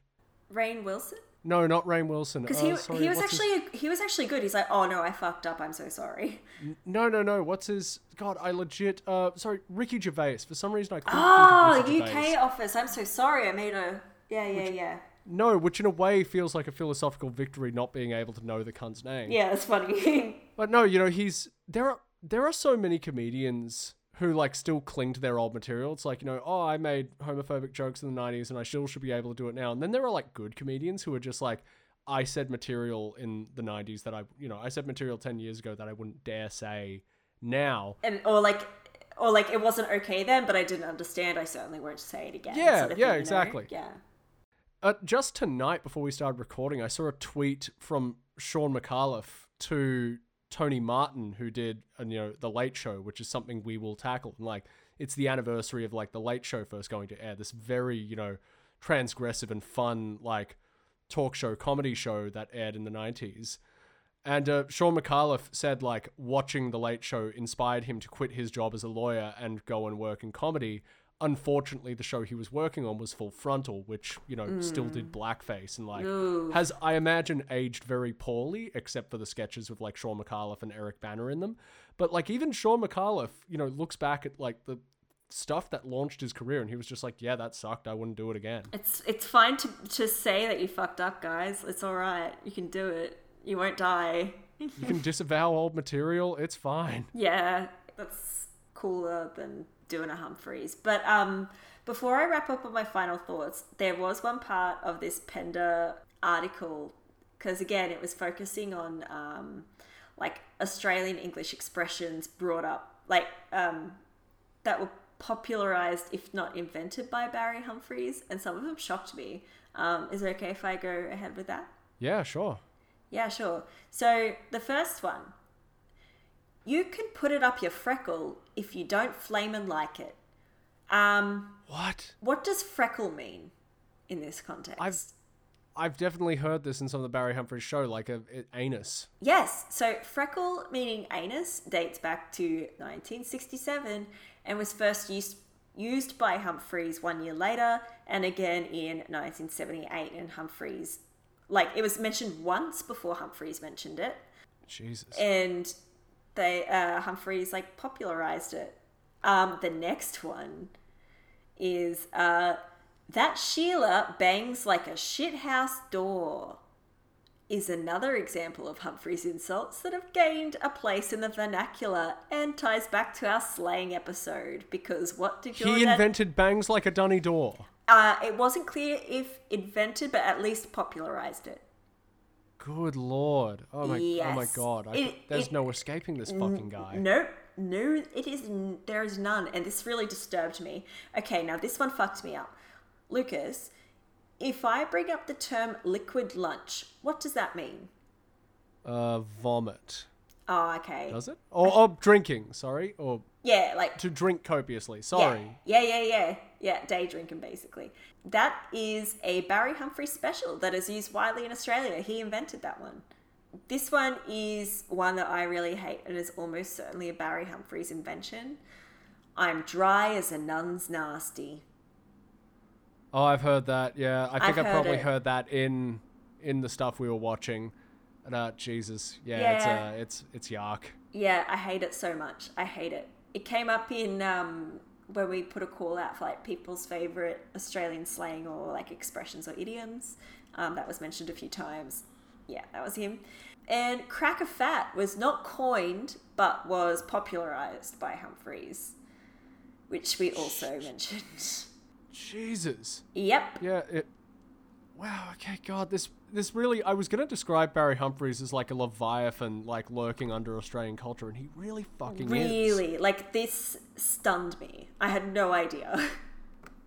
Rainn Wilson? No, not Rainn Wilson. Because Uh, he, sorry, he was what's his- actually he was actually good. He's like, oh no, I fucked up. I'm so sorry. No, no, no. What's his? God, I legit. Uh, sorry, Ricky Gervais. For some reason, I couldn't Oh, think of Ricky UK office. I'm so sorry. I made a yeah, yeah, yeah. No, which in a way feels like a philosophical victory, not being able to know the cunt's name. Yeah, that's funny. But no, you know, he's there are there are so many comedians who like still cling to their old material. It's like, you know, oh, I made homophobic jokes in the 90s and I still should be able to do it now. And then there are like good comedians who are just like I said material in the 90s that I, you know, I said material 10 years ago that I wouldn't dare say now. and or like or like it wasn't okay then, but I didn't understand. I certainly won't say it again. Yeah, sort of yeah, thing, you know? exactly. Yeah. Uh, just tonight before we started recording, I saw a tweet from Shaun Micallef to Tony Martin, who did, you know, The Late Show, which is something we will tackle. And like, it's the anniversary of like The Late Show first going to air. This very, you know, transgressive and fun like talk show comedy show that aired in the 90s. And uh, Shaun Micallef said like watching The Late Show inspired him to quit his job as a lawyer and go and work in comedy. Unfortunately, the show he was working on was Full Frontal, which you know still did mm. blackface and like Ooh. has I imagine aged very poorly, except for the sketches with like Shaun Micallef and Eric Bana in them. But like even Shaun Micallef, you know, looks back at like the stuff that launched his career, and he was just like, "Yeah, that sucked. I wouldn't do it again." It's it's fine to to say that you fucked up, guys. It's all right. You can do it. You won't die. You can disavow old material. It's fine. Yeah, that's cooler than doing a Humphries. But um, before I wrap up on my final thoughts, there was one part of this Pender article because again, it was focusing on um, like Australian English expressions brought up, like um, that were popularized, if not invented, by Barry Humphries, and some of them shocked me. Um, is it okay if I go ahead with that? Yeah, sure. Yeah, sure. So the first one. You can put it up your freckle if you don't flame and like it. Um, What? what does freckle mean in this context? I've I've definitely heard this in some of the Barry Humphries show, like a, a anus. Yes, so freckle meaning anus dates back to 1967 and was first used used by Humphries one year later and again in 1978 in Humphries. Like it was mentioned once before Humphries mentioned it. Jesus. and they uh, Humphries like popularized it. Um, the next one is uh, that Sheila bangs like a shithouse door. Is another example of Humphries' insults that have gained a place in the vernacular and ties back to our slaying episode. Because what did your he invented bangs like a dunny door. Uh, it wasn't clear if invented, but at least popularized it. Good lord. Oh my oh my god. I, It- there's it- no escaping this fucking guy. Nope. No, it is. There is none, and this really disturbed me. Okay, now this one fucked me up. Lucas, if I bring up the term liquid lunch, what does that mean? Uh vomit. Oh, okay. Does it? Or, or drinking, sorry. Or Yeah, like to drink copiously. Sorry. yeah, yeah, yeah, yeah. Day drinking, basically. That is a Barry Humphrey special that is used widely in Australia. He invented that one. This one is one that I really hate and is almost certainly a Barry Humphries invention. I'm dry as a nun's nasty. Oh, I've heard that. Yeah, I think I've I probably it. heard that in in the stuff we were watching. And uh, Jesus, yeah, it's uh, it's it's yark. Yeah, I hate it so much. I hate it. It came up in um, when we put a call out for like people's favorite Australian slang or like expressions or idioms. Um, that was mentioned a few times. Yeah, that was him. And crack a fat was not coined but was popularized by Humphries, which we also mentioned. Jesus. Yep. Yeah, it. Wow. Okay. God, this this really. I was gonna describe Barry Humphries as like a leviathan, like lurking under Australian culture, and he really fucking is. Really, like this stunned me. I had no idea.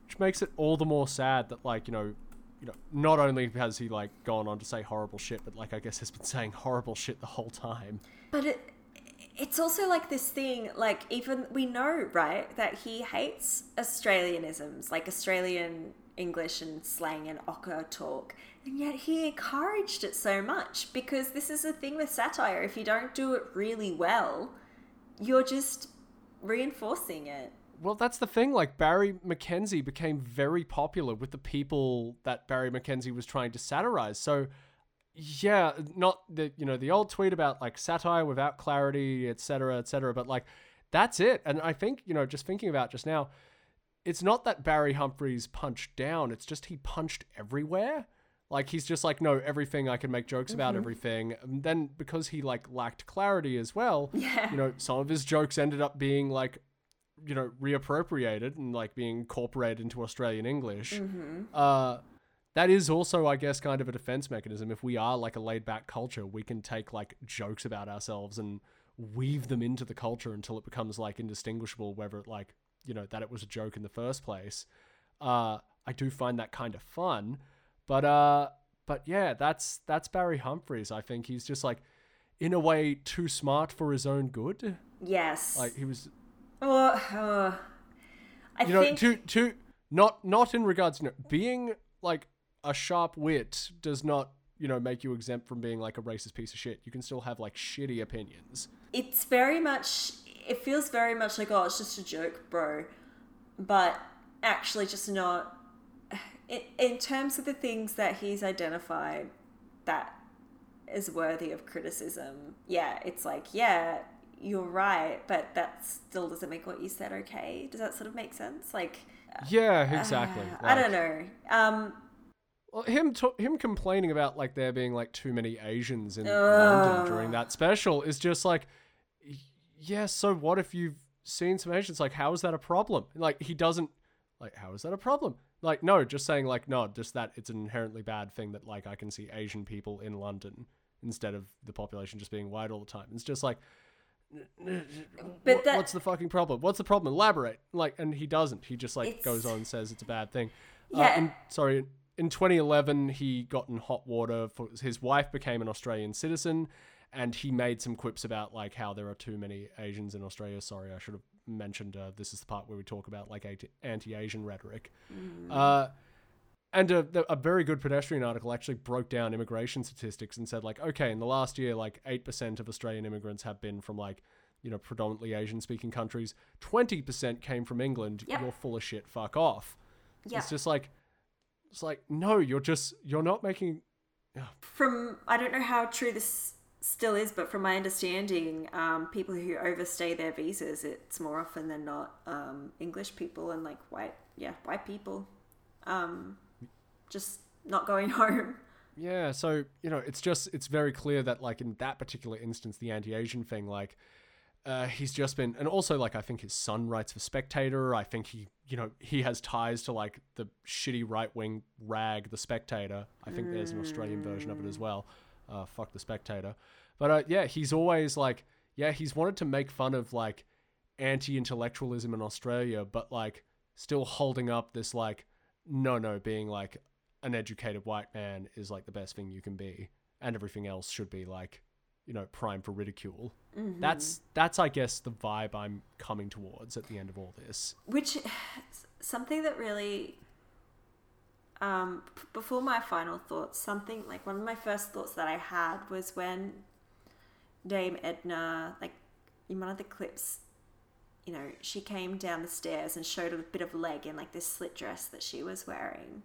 Which makes it all the more sad that, like, you know, you know, not only has he like gone on to say horrible shit, but like I guess has been saying horrible shit the whole time. But it, it's also like this thing, like even we know, right, that he hates Australianisms, like Australian English and slang and ochre talk, and yet he encouraged it so much because this is the thing with satire. If you don't do it really well, you're just reinforcing it. Well, that's the thing. Like Barry Mackenzie became very popular with the people that Barry Mackenzie was trying to satirize. So, yeah, not the you know the old tweet about like satire without clarity, etc., etc. But like that's it. And I think you know just thinking about just now, it's not that Barry Humphries punched down. It's just he punched everywhere. Like he's just like no everything I can make jokes about everything. And then because he like lacked clarity as well, Yeah. you know some of his jokes ended up being like you know reappropriated and like being incorporated into Australian English. Uh, that is also, I guess, kind of a defense mechanism. If we are like a laid back culture, we can take like jokes about ourselves and weave them into the culture until it becomes like indistinguishable whether it like you know that it was a joke in the first place. Uh, I do find that kind of fun, but uh, but yeah, that's that's Barry Humphries. I think he's just like in a way too smart for his own good. Yes. Like he was, Or, uh, I you know, think too too not not in regards to being like a sharp wit does not you know make you exempt from being like a racist piece of shit. You can still have like shitty opinions. it's very much. It feels very much like oh, it's just a joke, bro. But actually, just not. In, in terms of the things that he's identified that is worthy of criticism, yeah, it's like yeah, you're right, but that still doesn't make what you said okay. Does that sort of make sense? Like, Yeah, exactly. uh, I don't know. Um, Well, him to- him complaining about like there being like too many Asians in London during that special is just like, yeah. So what if you've seen some Asians? Like, how is that a problem? Like, he doesn't like. How is that a problem? Like, no, just saying like, no, just that it's an inherently bad thing that like I can see Asian people in London instead of the population just being white all the time. It's just like. But what- that- what's the fucking problem? What's the problem? Elaborate. Like, and he doesn't. He just like goes on and says it's a bad thing. Uh, Yeah. and, sorry. In 2011, he got in hot water for his wife became an Australian citizen, and he made some quips about like how there are too many Asians in Australia. Sorry, I should have mentioned. Uh, this is the part where we talk about like anti- anti-Asian rhetoric. Uh, and a, a very good pedestrian article actually broke down immigration statistics and said like, okay, in the last year, like eight percent of Australian immigrants have been from like, you know, predominantly Asian-speaking countries. Twenty percent came from England. Yep. You're full of shit. Fuck off. yeah. It's just like, it's like no, you're just you're not making. from I don't know how true this still is, but from my understanding, um, people who overstay their visas, it's more often than not um, English people and like white, yeah, white people, um, just not going home. Yeah, so you know, it's just it's very clear that like in that particular instance, the anti-Asian thing, like, uh, he's just been, and also like I think his son writes for Spectator. I think he, you know, he has ties to like the shitty right-wing rag, the Spectator. I think there's an Australian version of it as well. Uh, fuck the Spectator, but uh, yeah, he's always like, yeah, he's wanted to make fun of like anti-intellectualism in Australia, but like still holding up this like, no, no, being like an educated white man is like the best thing you can be, and everything else should be like, you know, prime for ridicule. That's that's I guess the vibe I'm coming towards at the end of all this. Which something that really um, p- before my final thoughts, something like one of my first thoughts that I had was when Dame Edna, like in one of the clips, you know, she came down the stairs and showed a bit of leg in like this slit dress that she was wearing.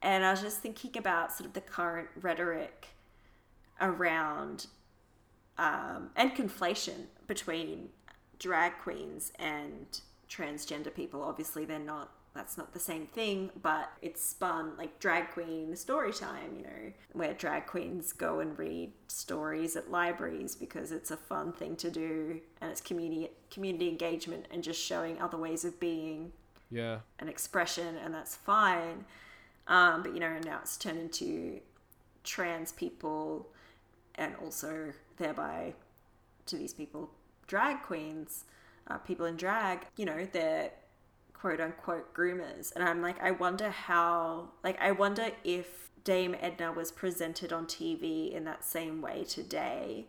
And I was just thinking about sort of the current rhetoric around um, and conflation between drag queens and transgender people. Obviously, they're not. That's not the same thing, but it's spun like drag queen story time, you know, where drag queens go and read stories at libraries because it's a fun thing to do and it's community community engagement and just showing other ways of being Yeah, an expression, and that's fine. Um, but you know, now it's turned into trans people, and also thereby to these people, drag queens, uh, people in drag. You know, they're quote unquote groomers, and I'm like, I wonder how, like, I wonder if Dame Edna was presented on TV in that same way today,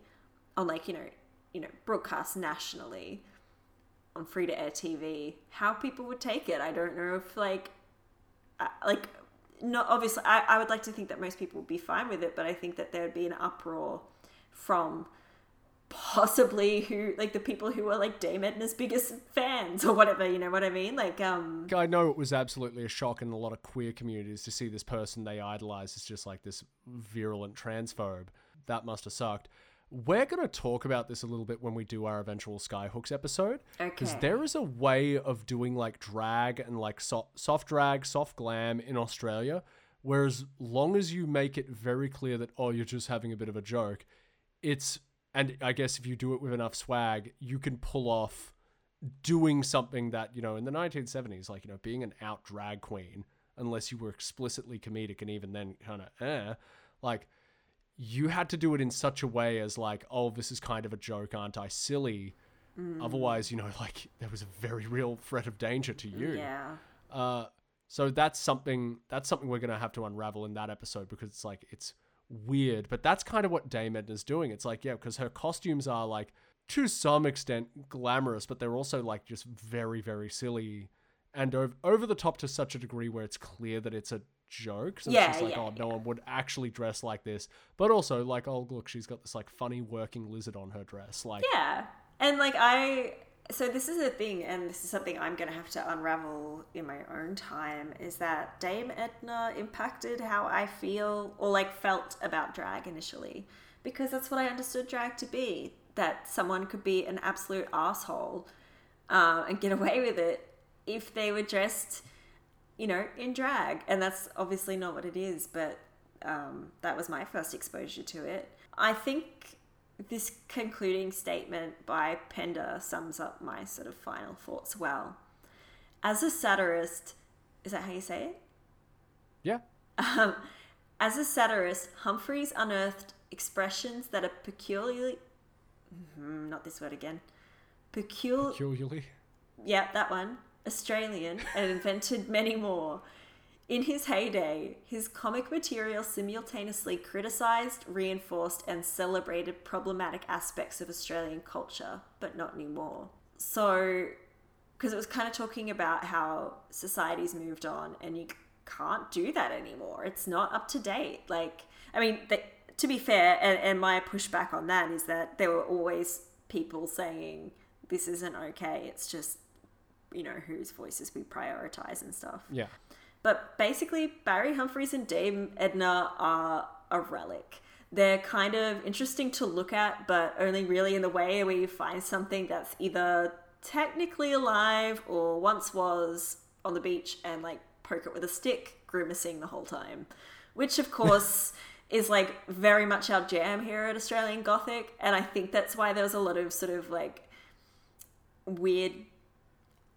on like you know, you know, broadcast nationally on free to air TV, how people would take it. I don't know if like, uh, like, not obviously. I, I would like to think that most people would be fine with it, but I think that there would be an uproar from possibly who like the people who were like Dame Edna's biggest fans or whatever. You know what I mean? Like, um, I know it was absolutely a shock in a lot of queer communities to see this person they idolize as just like this virulent transphobe. That must have sucked. We're going to talk about this a little bit when we do our eventual Skyhooks episode. Because Okay. there is a way of doing like drag and like so- soft drag, soft glam in Australia, where as long as you make it very clear that, oh, you're just having a bit of a joke, it's, and I guess if you do it with enough swag, you can pull off doing something that, you know, in the 1970s, like, you know, being an out drag queen, unless you were explicitly comedic and even then kind of eh, like, you had to do it in such a way as like, oh, this is kind of a joke, aren't I? Silly. Otherwise, you know, like there was a very real threat of danger to you. yeah, Uh, so that's something that's something we're gonna have to unravel in that episode because it's like it's weird. But that's kind of what Dame Edna's doing. It's like, yeah, because her costumes are like to some extent glamorous, but they're also like just very, very silly and over, over the top to such a degree where it's clear that it's a joke. So Yeah, it's just like, yeah, oh, no one would actually dress like this. But also, like, oh, look, she's got this like funny working lizard on her dress. Like, Yeah. And like I so this is a thing and this is something I'm going to have to unravel in my own time is that Dame Edna impacted how I feel or like felt about drag initially. Because that's what I understood drag to be that someone could be an absolute asshole uh, and get away with it if they were dressed you know in drag. And that's obviously not what it is but um, that was my first exposure to it. I think this concluding statement by Pender sums up my sort of final thoughts well. As a satirist, is that how you say it? yeah, Um, as a satirist, Humphries unearthed expressions that are peculiarly. Mhm, not this word again. Peculiar. peculiarly. Yep, that one. Australian and invented many more. In his heyday, his comic material simultaneously criticised, reinforced, and celebrated problematic aspects of Australian culture, but not anymore. So, because it was kind of talking about how society's moved on and you can't do that anymore. It's not up to date. Like, I mean, they, to be fair, and, and my pushback on that is that there were always people saying this isn't okay. It's just, you know, whose voices we prioritize and stuff. Yeah. But basically, Barry Humphries and Dame Edna are a relic. They're kind of interesting to look at, but only really in the way where you find something that's either technically alive or once was on the beach and like poke it with a stick, grimacing the whole time. Which, of course, is like very much our jam here at Australian Gothic. And I think that's why there was a lot of sort of like weird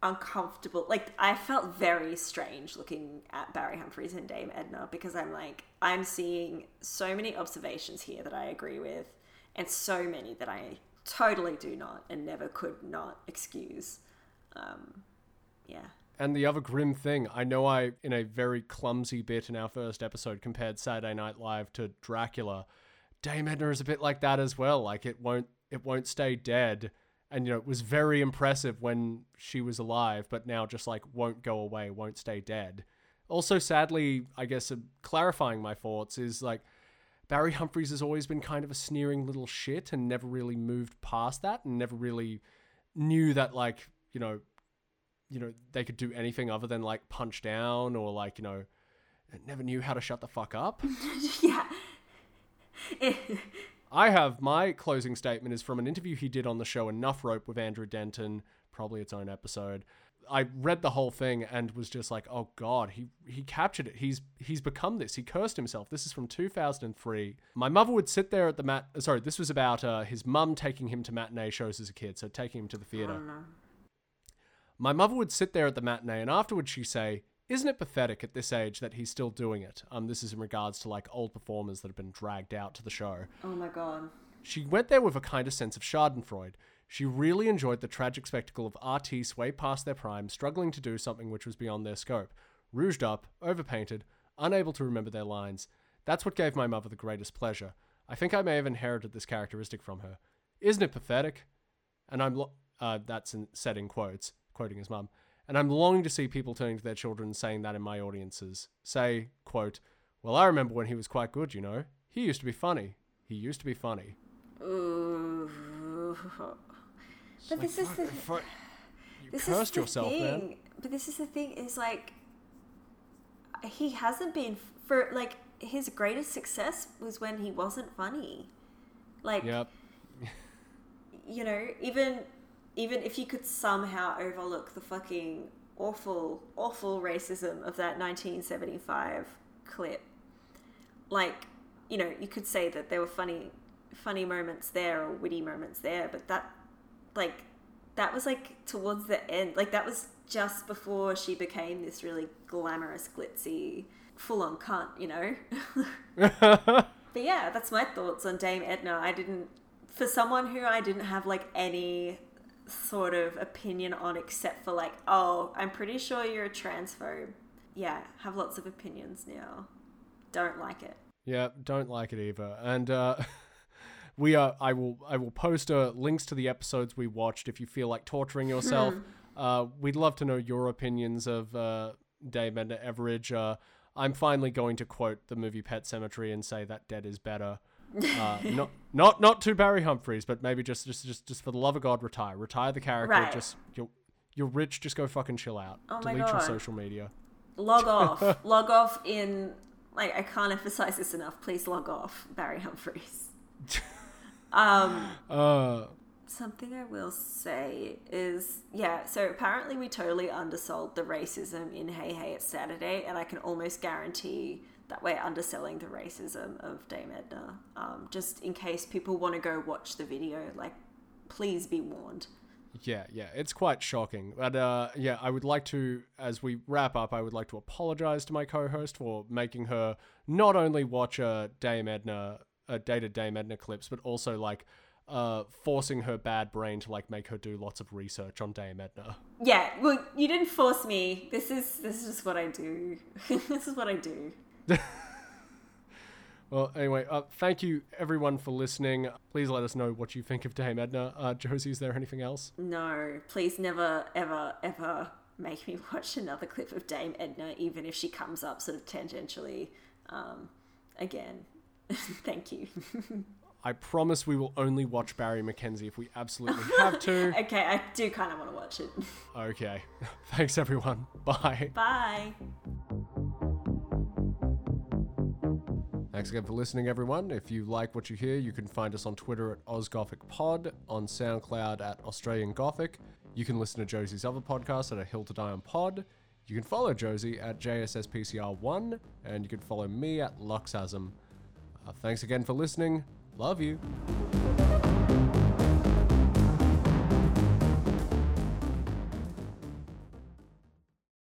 uncomfortable. Like I felt very strange looking at Barry Humphries and Dame Edna because I'm like I'm seeing so many observations here that I agree with, and so many that I totally do not and never could not excuse. Um, yeah. And the other grim thing, I know I, in a very clumsy bit in our first episode, compared Saturday Night Live to Dracula. Dame Edna is a bit like that as well. Like it won't, it won't stay dead. And you know, it was very impressive when she was alive, but now just like won't go away, won't stay dead. Also, sadly, I guess uh, clarifying my thoughts is like Barry Humphries has always been kind of a sneering little shit and never really moved past that and never really knew that like you know you know they could do anything other than like punch down or like you know never knew how to shut the fuck up yeah. i have my closing statement is from an interview he did on the show enough rope with andrew denton probably its own episode. I read the whole thing and was just like oh god he he captured it. He's he's become this. He cursed himself. This is from 2003 my mother would sit there at the mat sorry this was about uh, his mum taking him to matinee shows as a kid so taking him to the theater. My mother would sit there at the matinee, and afterwards she'd say, "Isn't it pathetic at this age that he's still doing it?" Um, this is in regards to like old performers that have been dragged out to the show. Oh my god. She went there with a kind of sense of Schadenfreude. She really enjoyed the tragic spectacle of artistes way past their prime, struggling to do something which was beyond their scope, rouged up, overpainted, unable to remember their lines. That's what gave my mother the greatest pleasure. I think I may have inherited this characteristic from her. Isn't it pathetic? And I'm lo- uh, that's in, said in quotes, quoting his mum. And I'm longing to see people turning to their children and saying that in my audiences. Say, quote, Well, I remember when he was quite good, you know. He used to be funny. He used to be funny. Ooh. But this is the Fu- you this cursed is the yourself, thing. man. But this is the thing is like he hasn't been for like his greatest success was when he wasn't funny. Like Yep. you know, even even if you could somehow overlook the fucking awful, awful racism of that 1975 clip, like, you know, you could say that there were funny, funny moments there or witty moments there, but that, like, that was like towards the end. Like, that was just before she became this really glamorous, glitzy, full on cunt, you know? But yeah, that's my thoughts on Dame Edna. I didn't, for someone who I didn't have like any sort of opinion on except for like, oh, I'm pretty sure you're a transphobe. Yeah, have lots of opinions now. Don't like it. Yeah, don't like it either. And uh, we are. I will. I will post uh, links to the episodes we watched if you feel like torturing yourself. uh, we'd love to know your opinions of uh, Dame Edna Everage. Uh, I'm finally going to quote the movie Pet Sematary and say that dead is better. Uh, not not not to Barry Humphries, but maybe just just just just for the love of God, retire. Retire the character. Right. Just you're you're rich. Just go fucking chill out. Oh Delete your social media. Log off. log off in like I can't emphasize this enough. Please log off, Barry Humphries. um Uh, something I will say is yeah, so apparently we totally undersold the racism in Hey Hey It's Saturday, and I can almost guarantee that we're underselling the racism of Dame Edna. Um, just in case people want to go watch the video, like please be warned. Yeah, yeah, it's quite shocking. But uh, yeah, I would like to, as we wrap up, I would like to apologize to my co-host for making her not only watch a Dame Edna, uh, dated Dame Edna clips, but also like uh, forcing her bad brain to like make her do lots of research on Dame Edna. Yeah, well, you didn't force me. This is this is just what I do. this is what I do. Well, anyway, uh, thank you everyone for listening. Please let us know what you think of Dame Edna. Uh, Josie, is there anything else? No, please never, ever, ever make me watch another clip of Dame Edna, even if she comes up sort of tangentially um, again. Thank you. I promise we will only watch Barry Mackenzie if we absolutely have to. okay, I do kind of want to watch it. Okay. Thanks, everyone. Bye. Bye. Thanks again for listening, everyone. If you like what you hear, you can find us on Twitter at AusGothicPod, on SoundCloud at Australian Gothic. You can listen to Josie's other podcast at A Hill to Die on Pod. You can follow Josie at JSSPCR1, and you can follow me at Luxasm. Uh, thanks again for listening. Love you.